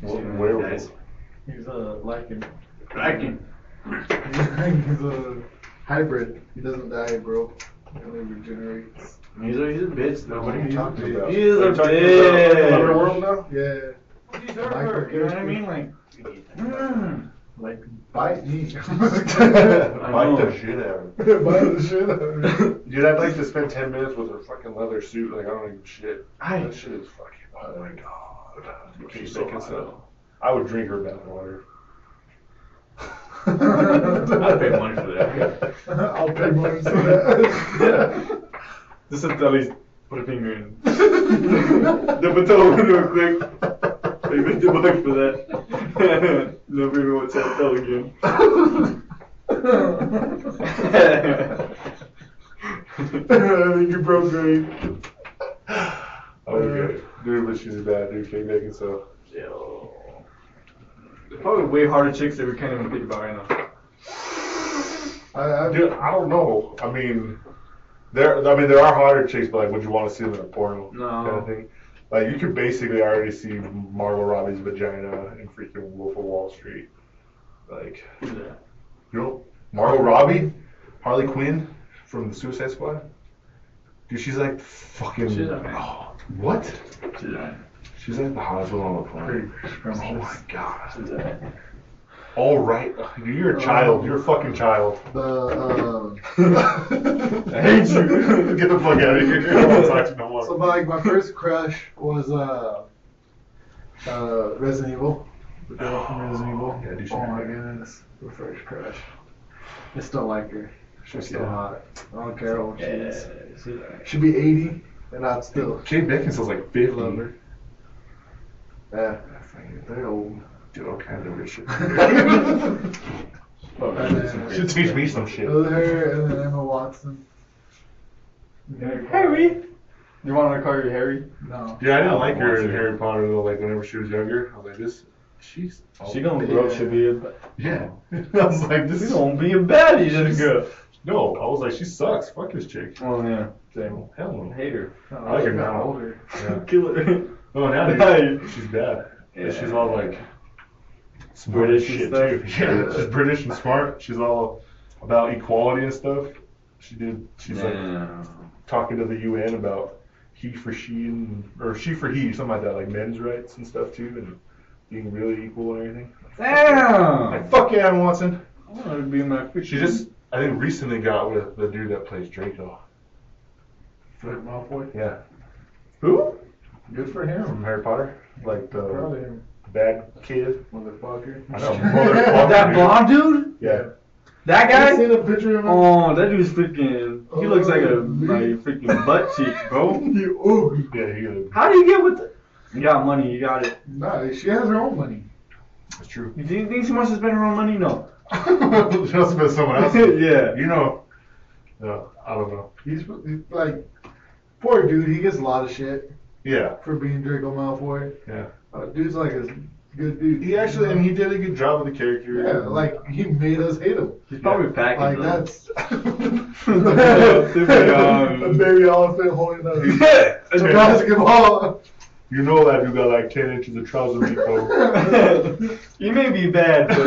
Speaker 3: he?
Speaker 2: Wh- Werewolf.
Speaker 3: Guys.
Speaker 1: He's a Lycan.
Speaker 3: Kraken.
Speaker 1: He's a hybrid. He doesn't die, bro. He only regenerates.
Speaker 3: He's a, he's a bitch though.
Speaker 2: What are you talking about?
Speaker 3: He is a
Speaker 2: you talking
Speaker 3: bitch.
Speaker 2: about Underworld now?
Speaker 1: Yeah.
Speaker 3: He's her, you know what I mean? Like, mm.
Speaker 1: Like, bite me.
Speaker 2: Bite the shit out of her.
Speaker 1: Bite the shit out of me.
Speaker 2: Dude, I'd like to spend 10 minutes with her fucking leather suit. Like, I don't give a shit.
Speaker 3: I-
Speaker 2: that shit is fucking. Oh my god.
Speaker 3: She's
Speaker 2: She's
Speaker 3: so
Speaker 2: so
Speaker 3: hot.
Speaker 2: so. I would drink her bath water.
Speaker 3: I'd pay money for that.
Speaker 1: I'll pay money for that. yeah.
Speaker 3: Just to at least put a finger in. Dip a toe in real quick. Maybe the money for that. Never even want to tell again.
Speaker 1: I think you broke great.
Speaker 2: Okay. Dude, but she's a bad, dude. Kate Beckinsale.
Speaker 3: Yo. There's probably way harder chicks that we can't even think about right now.
Speaker 1: I, I,
Speaker 2: Dude, I don't know. I mean, there. I mean, there are harder chicks, but like, would you want to see them in a porno?
Speaker 3: No.
Speaker 2: Kind of thing. Like, you could basically already see Margot Robbie's vagina in freaking Wolf of Wall Street. Like, you know, Margot Robbie, Harley Quinn from the Suicide Squad. Dude, she's like fucking.
Speaker 3: She's alright.
Speaker 2: Oh, what?
Speaker 3: She's alright.
Speaker 2: She's like the hottest one on the planet. Oh my god.
Speaker 3: She's alright.
Speaker 2: All right, Dude, you're a child. You're a fucking child.
Speaker 1: the, uh,
Speaker 2: I hate you. Get the fuck out of here. I don't want to talk to you no more.
Speaker 1: so my, my first crush was, uh, uh, Resident Evil. The girl from Resident Evil.
Speaker 2: Yeah, dude, she-
Speaker 1: oh my goodness. The first crush. I still like her. She's still
Speaker 2: Yeah.
Speaker 1: hot. I don't care how old she
Speaker 3: Yeah,
Speaker 1: is.
Speaker 3: she's.
Speaker 1: She'd be 80, and I'd still
Speaker 2: Kate Beckinsale's like 50.
Speaker 1: love her. Yeah, they're old.
Speaker 2: Dude, all kinds of weird shit.
Speaker 1: And
Speaker 2: Should teach me some shit.
Speaker 1: It was her and then Emma Watson.
Speaker 3: Harry. You want to call her Harry?
Speaker 1: No.
Speaker 2: Yeah, I didn't like her in. Harry Potter though. Like whenever she was younger, I was like, this, she's.
Speaker 3: She gonna grow up to be a.
Speaker 2: Yeah. I was like, this
Speaker 3: She
Speaker 2: is.
Speaker 3: gonna be a baddie, this girl.
Speaker 2: No, I was like, she sucks. Fuck this chick.
Speaker 3: Oh yeah, same.
Speaker 2: Hell no.
Speaker 3: Hate her.
Speaker 2: I like her
Speaker 1: got
Speaker 2: now.
Speaker 1: older.
Speaker 2: Yeah.
Speaker 3: Kill her.
Speaker 2: Oh, now
Speaker 3: Hey.
Speaker 2: dude, she's bad.
Speaker 3: Yeah.
Speaker 2: She's all like smart
Speaker 3: British and
Speaker 2: shit
Speaker 3: stuff.
Speaker 2: too. Yeah, she's British and smart. She's all about equality and stuff. She did. She's like talking to the UN about he for she and or she for he, something like that, like men's rights and stuff too, and being really equal and everything.
Speaker 3: Damn.
Speaker 2: Like fuck yeah, Emma Watson.
Speaker 3: I to be in that.
Speaker 2: She just, I think, recently got with the dude that plays Draco.
Speaker 1: Fred Malfoy.
Speaker 2: Yeah,
Speaker 3: Who?
Speaker 1: Good for him.
Speaker 2: from Harry Potter, like the
Speaker 1: him.
Speaker 2: Bad kid.
Speaker 1: Motherfucker.
Speaker 2: I know, motherfucker.
Speaker 3: that blonde dude?
Speaker 2: Yeah.
Speaker 3: That
Speaker 1: I
Speaker 3: guy?
Speaker 1: seen a picture of him.
Speaker 3: Oh, that dude's freaking. He looks like a like freaking butt cheek, bro.
Speaker 1: You ugly.
Speaker 2: Yeah, he is.
Speaker 3: How do you get with? The, you got money. You got it.
Speaker 1: Nah, she has her own money.
Speaker 2: That's true.
Speaker 3: You think, think she wants to spend her own money? No.
Speaker 2: she must have been someone else.
Speaker 3: yeah.
Speaker 2: You know. No, I don't know.
Speaker 1: He's, he's like, poor dude. He gets a lot of shit
Speaker 2: Yeah,
Speaker 1: for being Draco Malfoy.
Speaker 2: yeah.
Speaker 1: Uh, dude's like a good dude.
Speaker 2: He actually, and he did a good job with the character.
Speaker 1: Yeah, like he made us hate him.
Speaker 3: He's probably packing.
Speaker 1: Like
Speaker 3: though.
Speaker 1: that's
Speaker 3: um,
Speaker 1: a baby elephant holding a,
Speaker 3: Yeah.
Speaker 1: a basketball.
Speaker 2: You know that dude got like 10 inches of trouser meat, though.
Speaker 3: you may be bad, but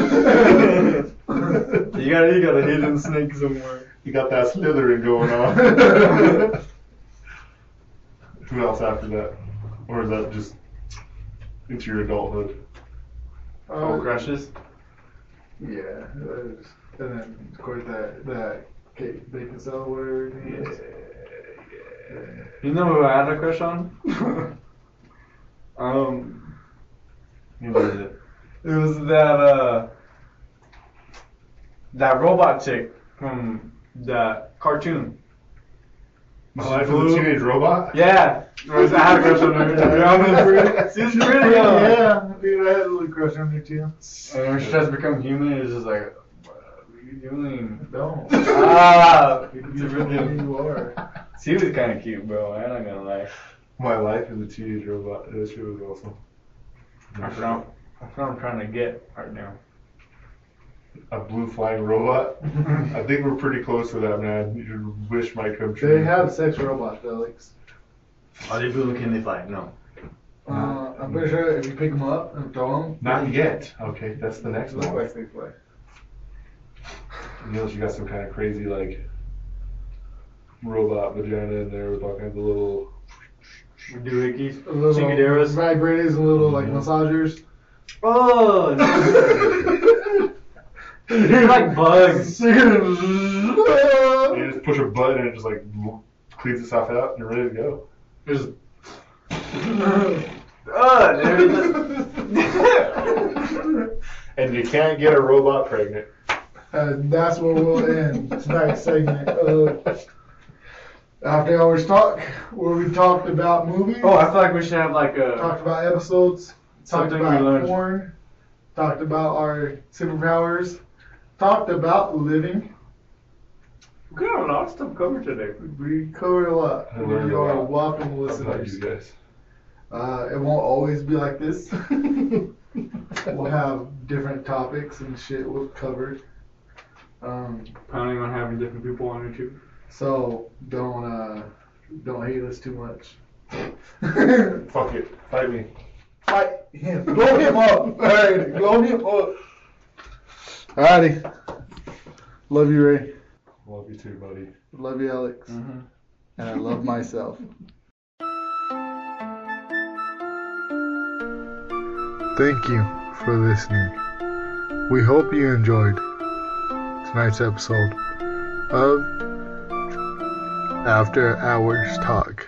Speaker 3: you got you got a hidden snake somewhere.
Speaker 2: You got that slithering going on. Who else after that? Or is that just into your adulthood?
Speaker 3: Oh,
Speaker 1: Uh,
Speaker 3: crushes.
Speaker 1: Yeah, that is- and then of course that that Kate Beckinsale, whatever her name is.
Speaker 3: You know who I had a crush on? um,
Speaker 2: Who was it?
Speaker 3: it was that uh that robot chick from the cartoon.
Speaker 2: My Life as a Teenage Robot?
Speaker 3: Yeah, I had a crush on her. To be honest, she's pretty.
Speaker 1: Yeah, dude, I had a little crush on her too.
Speaker 3: And when she tries to become human, it's just like, what are you doing?
Speaker 1: Don't.
Speaker 3: Ah,
Speaker 1: You
Speaker 3: it's a
Speaker 1: who you are.
Speaker 3: She was kind of cute, bro. I'm not gonna lie.
Speaker 2: My Life as a Teenage Robot. That shit was awesome.
Speaker 3: I found, I found I'm trying to get right now.
Speaker 2: A blue flying robot. I think we're pretty close to that, man. Your wish might come true.
Speaker 1: They have sex robots, Alex.
Speaker 8: Are they blue? Can they fly? No.
Speaker 1: Uh, I'm pretty sure if you pick them up and throw them,
Speaker 2: Not yet. Okay, that's the next
Speaker 1: they look
Speaker 2: one.
Speaker 1: like they fly.
Speaker 2: Unless you got some kind of crazy like robot vagina in there with all kinds of little.
Speaker 3: Doohickeys.
Speaker 1: A little
Speaker 3: Chingaderas.
Speaker 1: vibrators, a little like
Speaker 2: Mhm.
Speaker 1: massagers.
Speaker 3: Oh, they're like bugs.
Speaker 2: You just push a button and it just like cleans itself out and you're ready to go.
Speaker 3: There's.
Speaker 2: And you can't get a robot pregnant.
Speaker 1: And that's where we'll end tonight's segment of After Hours Talk, where we talked about movies,
Speaker 3: oh, I feel like we should have like a.
Speaker 1: talked about episodes, talked
Speaker 3: Something we
Speaker 1: about
Speaker 3: learned.
Speaker 1: porn, talked about our superpowers, talked about living.
Speaker 3: We got a lot of stuff covered today.
Speaker 1: We covered a lot.
Speaker 2: I learned
Speaker 1: You
Speaker 2: a
Speaker 1: are
Speaker 2: lot
Speaker 1: welcome
Speaker 2: About
Speaker 1: listeners.
Speaker 2: you guys.
Speaker 1: Uh, it won't always be like this. we'll have different topics and shit we've covered. Um,
Speaker 3: Planning on having different people on here too.
Speaker 1: so don't uh, don't hate us too much.
Speaker 2: Fuck it. Fight me.
Speaker 1: Fight him. Blow him up. Alright, blow him up. Alrighty. Love you, Ray.
Speaker 2: Love you too, buddy.
Speaker 1: Love you, Alex.
Speaker 3: Mm-hmm.
Speaker 1: And I love myself. Thank you for listening. We hope you enjoyed tonight's episode of After Hours Talk.